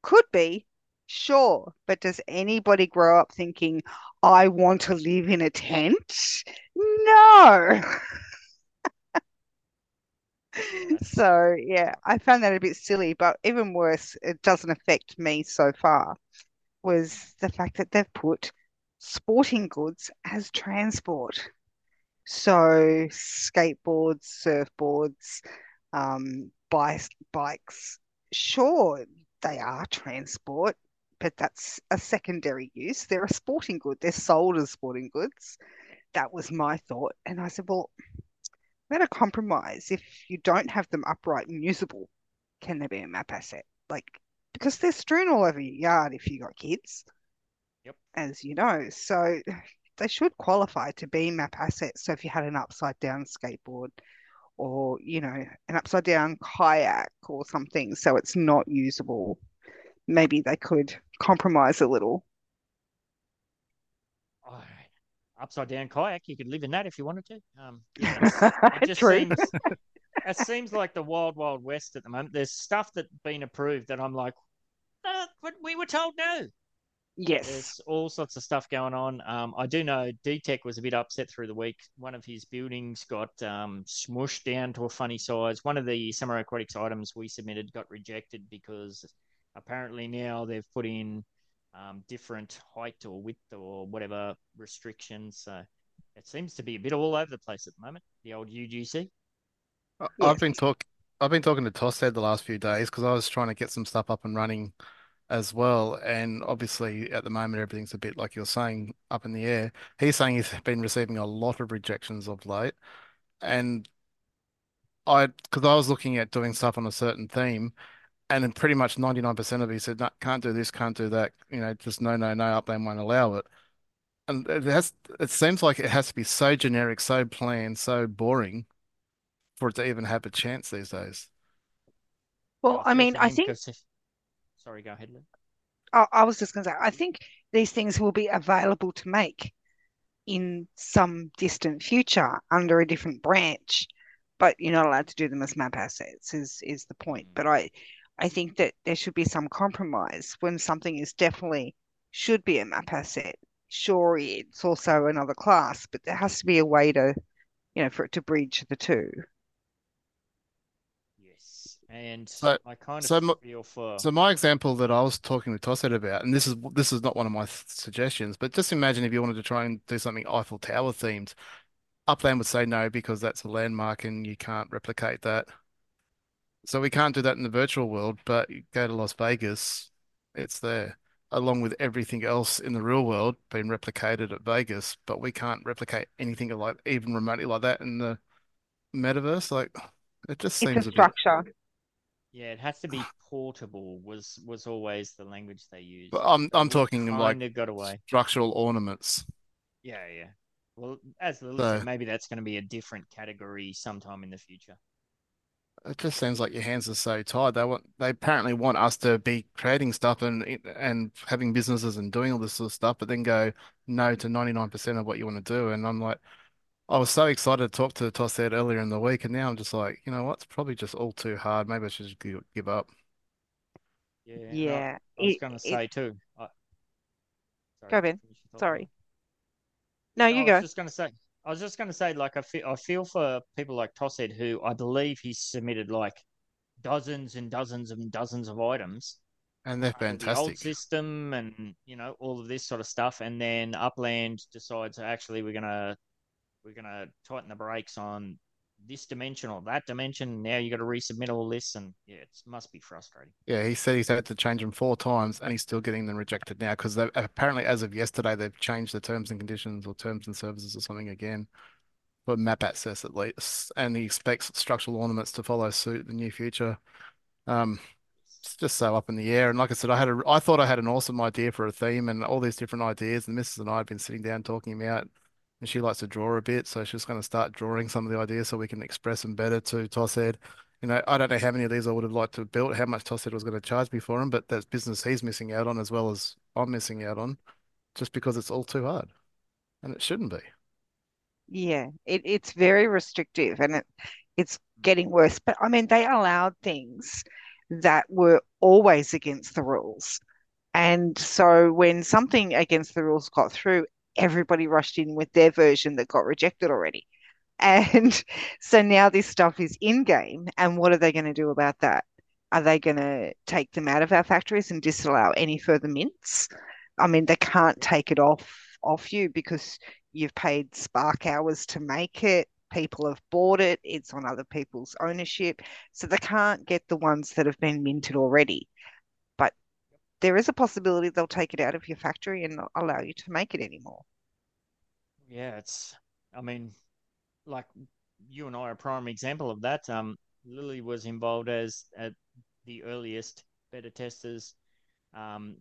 S3: could be sure, but does anybody grow up thinking I want to live in a tent? No. So yeah, I found that a bit silly, but even worse, it doesn't affect me so far, was the fact that they've put sporting goods as transport. So skateboards, surfboards, um, bikes, bikes, sure, they are transport, but that's a secondary use. They're a sporting good. They're sold as sporting goods. That was my thought. And I said, well, we had a compromise. If you don't have them upright and usable, can they be a map asset? Like, because they're strewn all over your yard if you got kids,
S1: Yep.
S3: as you know. So they should qualify to be map assets. So if you had an upside down skateboard or, you know, an upside down kayak or something, so it's not usable, maybe they could compromise a little.
S1: Oh, upside down kayak, you could live in that if you wanted to. Um, yeah, it just
S3: True.
S1: seems it seems like the wild wild west at the moment. There's stuff that's been approved that I'm like, uh, but we were told no.
S3: Yes.
S1: There's all sorts of stuff going on. Um, I do know DTEC was a bit upset through the week. One of his buildings got um, smushed down to a funny size. One of the Samurai Aquatics items we submitted got rejected because apparently now they've put in um, different height or width or whatever restrictions. So it seems to be a bit all over the place at the moment. The old UGC.
S2: I-
S3: Yes.
S2: I've been talk I've been talking to Tosted the last few days because I was trying to get some stuff up and running as well. And obviously at the moment everything's a bit like you're saying up in the air. He's saying he's been receiving a lot of rejections of late. And I because I was looking at doing stuff on a certain theme and then pretty much 99% of it said no, can't do this, can't do that, you know, just no, no, no, Upland won't allow it. And it has it seems like it has to be so generic, so plain, so boring for it to even have a chance these days.
S3: Well, oh,
S1: I
S3: mean, I
S1: him
S3: think
S1: 'cause if- Sorry, go ahead, Lou.
S3: I, I was just going to say, I think these things will be available to make in some distant future under a different branch, but you're not allowed to do them as map assets, is is the point. Mm. But I, I think that there should be some compromise when something is definitely should be a map asset. Sure, it's also another class, but there has to be a way to, you know, for it to bridge the two.
S1: Yes, and
S2: So-
S1: I kind of
S2: so mo-
S1: feel for
S2: So my example that I was talking with Tosset about, and this is this is not one of my th- suggestions, but just imagine if you wanted to try and do something Eiffel Tower themed. Upland would say no because that's a landmark and you can't replicate that. So we can't do that in the virtual world, but you go to Las Vegas, it's there, along with everything else in the real world being replicated at Vegas, but we can't replicate anything like even remotely like that in the metaverse. Like it just
S3: It's
S2: seems
S3: a
S2: a bit.
S3: structure.
S1: Yeah, it has to be portable. Was was always the language they used.
S2: But I'm I'm talking like
S1: got away.
S2: structural ornaments.
S1: Yeah, yeah. Well, as Lily
S2: So-
S1: maybe that's going to be a different category sometime in the future.
S2: It just seems like your hands are so tied. They want they apparently want us to be creating stuff and and having businesses and doing all this sort of stuff, but then go no to 99% of what you want to do. And I'm like, I was so excited to talk to Tosset earlier in the week, and now I'm just like, you know what? It's probably just all too hard. Maybe I should just give, give up.
S1: Yeah. and I-
S3: Yeah,
S1: I was going to
S3: it-
S1: say too. I... Sorry,
S3: Go, Ben.
S1: finish your thought,
S3: Sorry. No,
S1: No,
S3: you
S1: I
S3: go.
S1: was just going to say, I was just going to say, like, I feel, I feel for people like Tosed, who I believe he's submitted like dozens and dozens and dozens of items,
S2: And they're
S1: under the old
S2: fantastic.
S1: system and you know all of this sort of stuff and then upland decides actually we're gonna we're gonna tighten the brakes on this dimension or that dimension now you got to resubmit all this and yeah it must be frustrating
S2: Yeah, he said he's had to change them four times and he's still getting them rejected now because apparently, as of yesterday, they've changed the terms and conditions or terms and services or something again for map access at least. And he expects structural ornaments to follow suit in the near future. Um, it's just so up in the air. And like I said, I had a, I thought I had an awesome idea for a theme and all these different ideas. And Mrs. and I have been sitting down talking about, and she likes to draw a bit, so she's going to start drawing some of the ideas so we can express them better to Tosshead. You know, I don't know how many of these I would have liked to have built, how much Tosshead was going to charge me for them, but that's business he's missing out on as well as I'm missing out on, just because it's all too hard, and it shouldn't be.
S3: Yeah, it, it's very restrictive and it it's getting worse. But I mean, they allowed things that were always against the rules. And so when something against the rules got through, everybody rushed in with their version that got rejected already. And so now this stuff is in game. And what are they going to do about that? Are they going to take them out of our factories and disallow any further mints? I mean, they can't take it off off you because you've paid spark hours to make it people have bought it, it's on other people's ownership. So they can't get the ones that have been minted already. There is a possibility they'll take it out of your factory and not allow you to make it anymore.
S1: Yeah, it's, I mean, like you and I are a prime example of that. Um, Lily was involved as at the earliest beta testers. Um,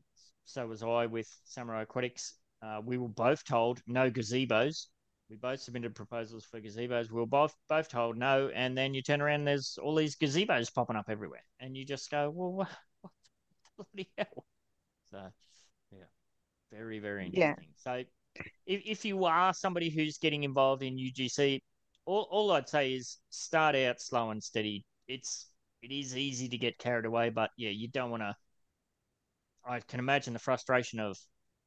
S1: so was I with Samurai Aquatics. Uh, we were both told no gazebos we both submitted proposals for gazebos. We were both both told no, and then you turn around, there's all these gazebos popping up everywhere, and you just go, "Well, what, what the bloody hell?" So, yeah, very very interesting. Yeah. So, if if you are somebody who's getting involved in UGC, all all I'd say is start out slow and steady. It's it is easy to get carried away, but yeah, you don't want to. I can imagine the frustration of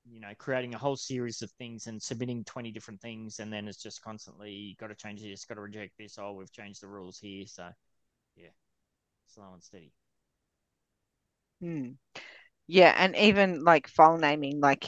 S1: you know, creating a whole series of things and submitting 20 different things. And then it's just constantly got to change this, got to reject this. Oh, we've changed the rules here. So, yeah, slow and steady.
S3: Hmm. Yeah. And even like file naming, like,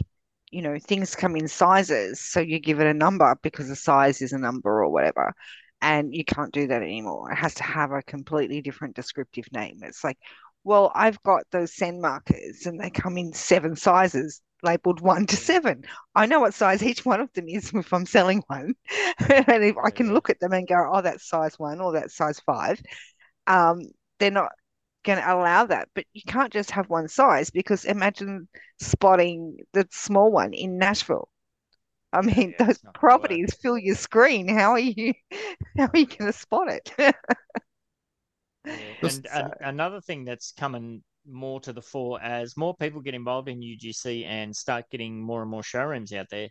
S3: you know, things come in sizes. So you give it a number because the size is a number or whatever. And you can't do that anymore. It has to have a completely different descriptive name. It's like, well, I've got those send markers and they come in seven sizes labeled one to seven. I know what size each one of them is if I'm selling one. and if I can look at them and go, oh, that's size one or that's size five, um, they're not going to allow that. But you can't just have one size because imagine spotting the small one in Nashville. I mean, yeah, those properties fill your screen. How are you? How are you going to spot it?
S1: yeah. And, and another thing that's coming more to the fore as more people get involved in UGC and start getting more and more showrooms out there.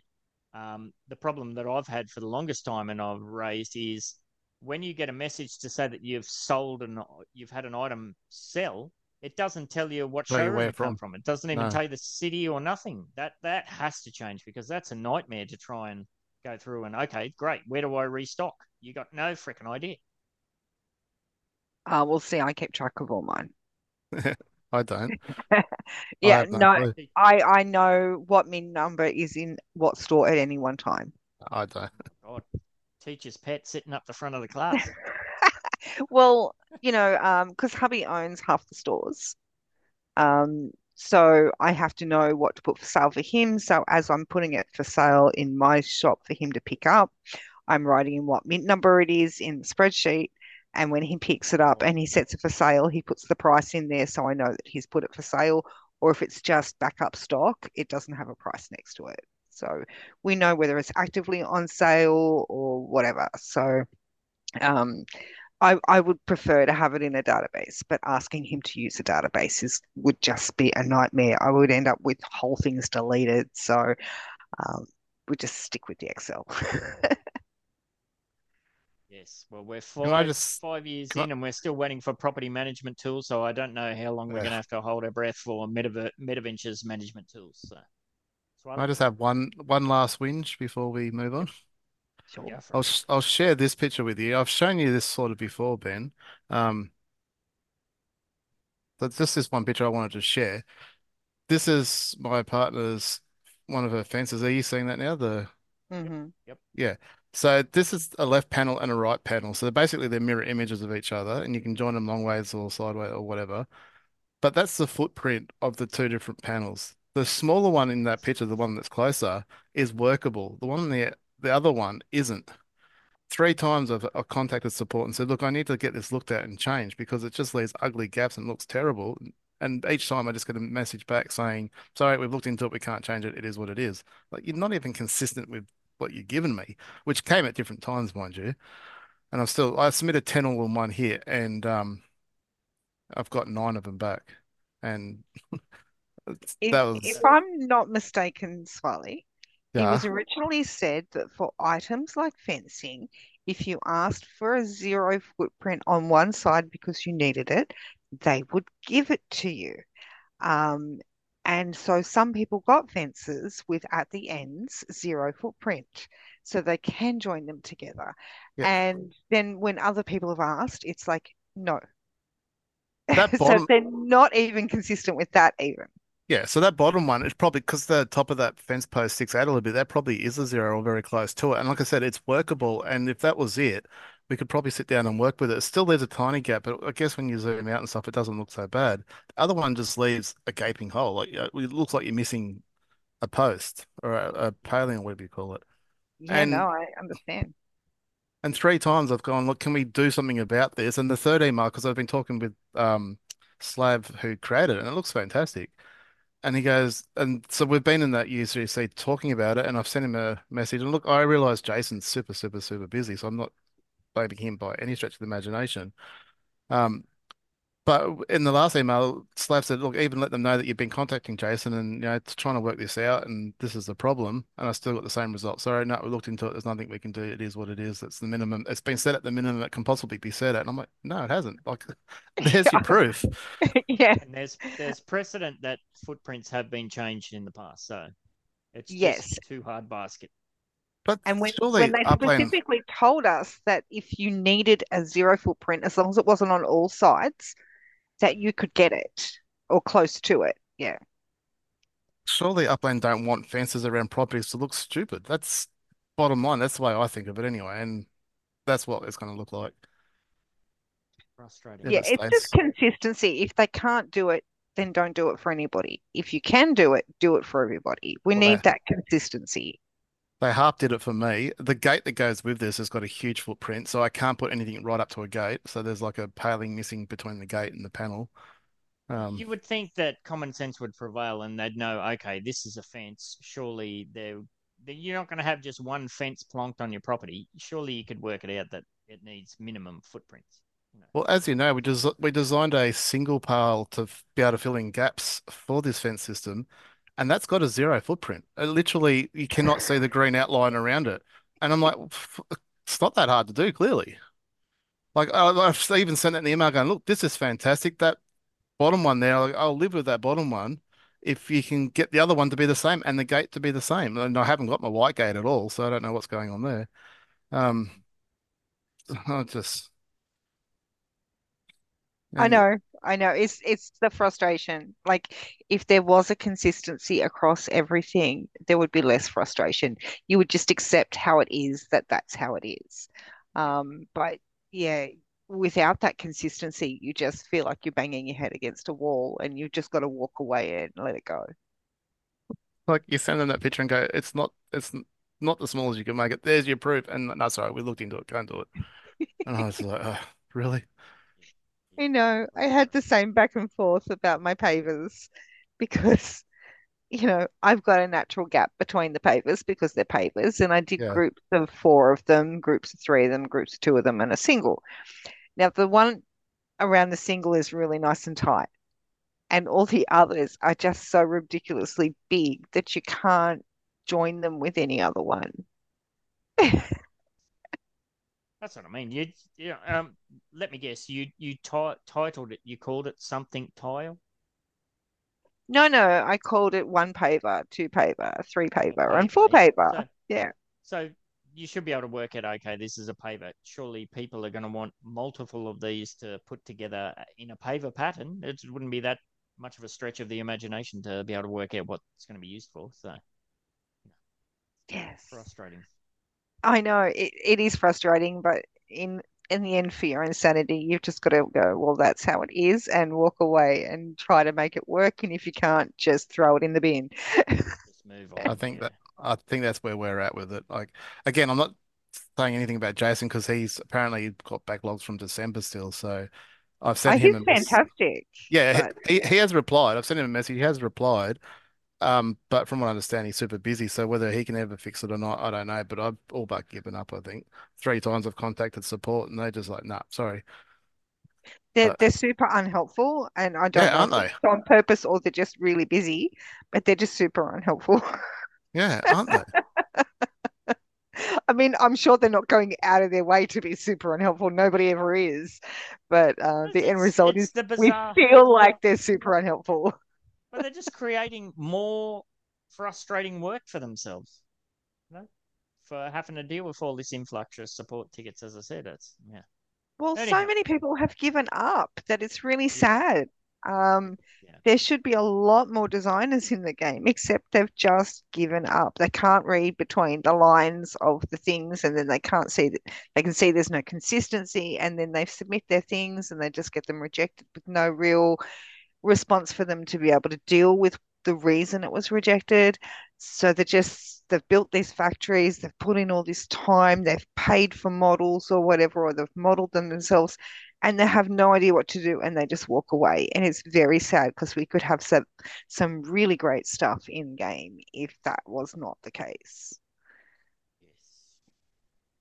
S1: Um, the problem that I've had for the longest time and I've raised is when you get a message to say that you've sold and you've had an item sell, it doesn't tell you what Where showroom it from. come from. It doesn't even no. tell you the city or nothing. That that has to change because that's a nightmare to try and go through and okay, great. Where do I restock? You got no freaking idea.
S3: Uh, we'll see. I keep track of all mine.
S2: I don't.
S3: yeah, I no, I I know what min number is in what store at any one time.
S2: I don't.
S1: Teacher's pet sitting up the front of the class.
S3: well, you know, um, because hubby owns half the stores, um, so I have to know what to put for sale for him. So as I'm putting it for sale in my shop for him to pick up, I'm writing in what mint number it is in the spreadsheet and when he picks it up and he sets it for sale, he puts the price in there so I know that he's put it for sale. Or if it's just backup stock, it doesn't have a price next to it. So we know whether it's actively on sale or whatever. So um, I, I would prefer to have it in a database, but asking him to use a database is would just be a nightmare. I would end up with whole things deleted. So um, we just stick with the Excel.
S1: Yes. Well, we're five, just, five years in I, and we're still waiting for property management tools. So I don't know how long we're going to have to hold our breath for Metav- Metaventure's management tools. So,
S2: so I, I just have one one last whinge before we move on. Sure. Yeah, I'll I'll share this picture with you. I've shown you this sort of before, Ben. Um, That's just this one picture I wanted to share. This is my partner's one of her fences. Are you seeing that now? The
S3: hmm
S1: Yep.
S2: yeah. So this is a left panel and a right panel. So basically they're mirror images of each other, and you can join them long ways or sideways or whatever. But that's the footprint of the two different panels. The smaller one in that picture, the one that's closer, is workable. The one the the other one isn't. Three times I've, I've contacted support and said, look, I need to get this looked at and changed because it just leaves ugly gaps and looks terrible. And each time I just get a message back saying, sorry, we've looked into it, we can't change it. It is what it is. Like you're not even consistent with what you've given me, which came at different times, mind you. And I've still I submitted 10 all in one here and um I've got nine of them back. And
S3: If
S2: was
S3: if I'm not mistaken, Swarley, it was originally said that for items like fencing, if you asked for a zero footprint on one side because you needed it, they would give it to you. Um, and so some people got fences with at the ends zero footprint, so they can join them together.
S2: Yeah.
S3: And then when other people have asked, it's like, no.
S2: That
S3: So they're not even consistent with that even.
S2: Yeah, so that bottom one is probably because the top of that fence post sticks out a little bit. That probably is a zero or very close to it. And like I said, it's workable. And if that was it, we could probably sit down and work with it. Still, there's a tiny gap, but I guess when you zoom out and stuff, it doesn't look so bad. The other one just leaves a gaping hole. Like uh, it looks like you're missing a post or a, a paling, whatever you call it.
S3: Yeah,
S2: And
S3: no, I understand.
S2: and three times I've gone, look, can we do something about this? And the third email, because I've been talking with um Slav who created it, and it looks fantastic. And he goes, and so we've been in that UGC talking about it, and I've sent him a message. And look, I realize Jason's super, super, super busy, so I'm not blaming him by any stretch of the imagination. Um, but in the last email, Slav said, look, even let them know that you've been contacting Jason and you know trying to work this out, and this is the problem. And I still got the same result. Sorry, no, we looked into it. There's nothing we can do. It is what it is. That's the minimum. It's been set at the minimum it can possibly be set at. And I'm like, no, it hasn't. Like, there's your proof.
S3: Yeah,
S1: And there's there's precedent that footprints have been changed in the past, so it's
S3: yes.
S1: just too hard basket.
S2: But
S3: And when, when they
S2: Upland,
S3: specifically told us that if you needed a zero footprint, as long as it wasn't on all sides, that you could get it or close to it. Yeah.
S2: surely Upland don't want fences around properties to look stupid. That's bottom line. That's the way I think of it anyway. And that's what it's going to look like.
S1: Frustrating.
S2: Yeah,
S3: Yeah,
S2: the
S3: it's just consistency. If they can't do it, then don't do it for anybody. If you can do it, do it for everybody. We
S2: Well, they,
S3: need that consistency.
S2: They half did it for me. The gate that goes with this has got a huge footprint, so I can't put anything right up to a gate. So there's like a paling missing between the gate and the panel. Um,
S1: You would think that common sense would prevail and they'd know, okay, this is a fence. Surely they're, you're not going to have just one fence plonked on your property. Surely you could work it out that it needs minimum footprints. You know.
S2: well, as you know, we just we designed a single pile to f- be able to fill in gaps for this fence system, and that's got a zero footprint. Uh, literally, you cannot see the green outline around it. And I'm like, it's not that hard to do, clearly. Like I've even sent that in the email going, look, this is fantastic. That bottom one there, I'll live with that bottom one if you can get the other one to be the same and the gate to be the same. And I haven't got my white gate at all, so I don't know what's going on there. Um, I just
S3: I know, I know. It's it's the frustration. Like if there was a consistency across everything, there would be less frustration. You would just accept how it is, that that's how it is. Um, but yeah, without that consistency, you just feel like you're banging your head against a wall and you've just got to walk away and let it go.
S2: like you send them that picture and go, it's not, it's not the smallest you can make it. There's your proof. And no, sorry, we looked into it, can't do it. And I was like, oh, really?
S3: You know, I had the same back and forth about my pavers because, you know, I've got a natural gap between the pavers because they're pavers, and I did
S2: Yeah.
S3: groups of four of them, groups of three of them, groups of two of them, and a single. Now, the one around the single is really nice and tight, and all the others are just so ridiculously big that you can't join them with any other one.
S1: That's what I mean. You, you um, let me guess. You you ti titled it. You called it something tile.
S3: No, no, I called it one paver, two paver, three paver, and four paver.
S1: So
S3: Yeah.
S1: so you should be able to work out. Okay, this is a paver. Surely people are going to want multiple of these to put together in a paver pattern. It wouldn't be that much of a stretch of the imagination to be able to work out what it's going to be used for. So,
S3: Yes.
S1: frustrating.
S3: I know it, it is frustrating, but in in the end, for your insanity, you've just got to go, well, that's how it is, and walk away and try to make it work. And if you can't, just throw it in the bin.
S1: Just move on.
S2: I think
S1: yeah.
S2: that I think that's where we're at with it. Like again, I'm not saying anything about Jason because he's apparently got backlogs from December still. So I've
S3: Oh,
S2: sent him
S3: he's
S2: a mess.
S3: fantastic,
S2: Yeah,
S3: but
S2: he, he has replied. I've sent him a message. He has replied. Um, but from what I understand, he's super busy. So whether he can ever fix it or not, I don't know. But I've all but given up, I think. Three times I've contacted support and they're just like, nah, sorry.
S3: they're
S2: But
S3: they're super unhelpful, and I don't
S2: yeah,
S3: know
S2: aren't they?
S3: on purpose or they're just really busy, but they're just super unhelpful.
S2: Yeah, aren't they?
S3: I mean, I'm sure they're not going out of their way to be super unhelpful. Nobody ever is, but uh, the end result is
S1: the
S3: we feel like they're super unhelpful.
S1: But they're just creating more frustrating work for themselves. You know, for having to deal with all this influx of support tickets. As I said, it's yeah.
S3: Well, so many people have given up that it's really
S1: yeah,
S3: sad. Um,
S1: yeah.
S3: there should be a lot more designers in the game, except they've just given up. They can't read between the lines of the things, and then they can't see that they can see there's no consistency, and then they submit their things and they just get them rejected with no real response for them to be able to deal with the reason it was rejected. So they just they've built these factories, they've put in all this time, they've paid for models or whatever, or they've modeled them themselves, and they have no idea what to do, and they just walk away. And it's very sad because we could have some some really great stuff in game if that was not the case.
S1: Yes,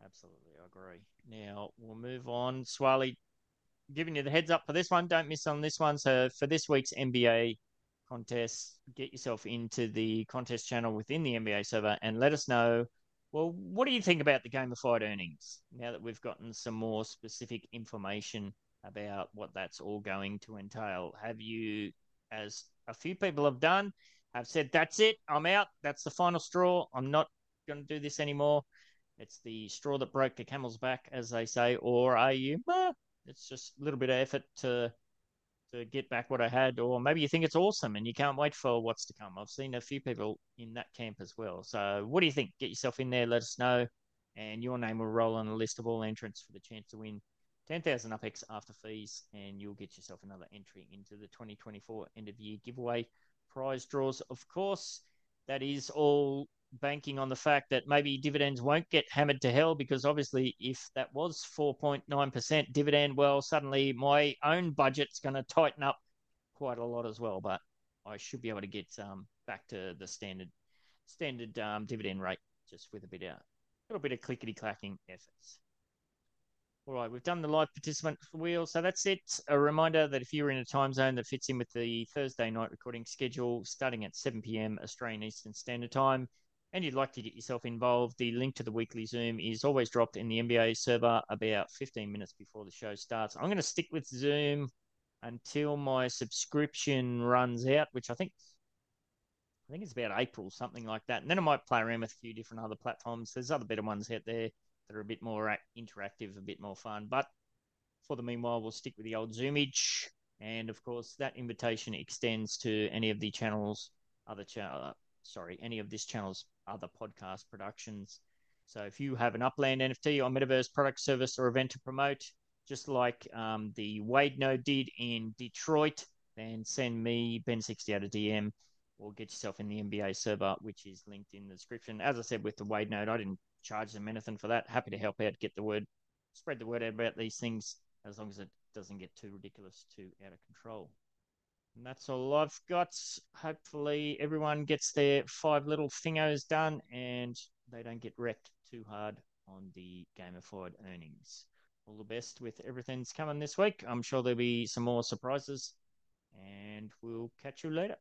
S1: absolutely, I agree. Now we'll move on. Swarley, giving you the heads up for this one. Don't miss on this one. So for this week's MVA contest, get yourself into the contest channel within the MVA server and let us know. Well, what do you think about the gamified earnings now that we've gotten some more specific information about what that's all going to entail? Have you, as a few people have done, have said, that's it, I'm out, that's the final straw, I'm not going to do this anymore? It's the straw that broke the camel's back, as they say, or are you? "Meh, it's just a little bit of effort to to get back what I had, or maybe you think it's awesome and you can't wait for what's to come. I've seen a few people in that camp as well. So, what do you think? Get yourself in there, let us know, and your name will roll on the list of all entrants for the chance to win 10,000 UpX after fees, and you'll get yourself another entry into the 2024 end of year giveaway prize draws. Of course, that is all banking on the fact that maybe dividends won't get hammered to hell because obviously if that was 4.9% dividend well suddenly my own budget's going to tighten up quite a lot as well but i should be able to get um, back to the standard standard um, dividend rate just with a bit of a little bit of clickety clacking efforts all right, we've done the live participant wheel. So that's it. A reminder that if you're in a time zone that fits in with the Thursday night recording schedule, starting at 7 p.m. Australian Eastern Standard Time, and you'd like to get yourself involved, the link to the weekly Zoom is always dropped in the MVA server about 15 minutes before the show starts. I'm going to stick with Zoom until my subscription runs out, which I think I think it's about April, something like that. And then I might play around with a few different other platforms. There's other better ones out there that are a bit more interactive, a bit more fun. But for the meanwhile, we'll stick with the old Zoomage. And of course, that invitation extends to any of the channels, other channel, sorry, any of this channel's other podcast productions. So if you have an Upland NFT or Metaverse product, service, or event to promote, just like um, the Wade Node did in Detroit, then send me Ben60 out a DM or get yourself in the MVA server, which is linked in the description. As I said with the Wade Node, I didn't charge them anything for that. Happy to help out, get the word, spread the word out about these things as long as it doesn't get too ridiculous, too out of control. And that's all I've got. Hopefully, everyone gets their five little thingos done and they don't get wrecked too hard on the gamified earnings. All the best with everything's coming this week. I'm sure there'll be some more surprises, and we'll catch you later.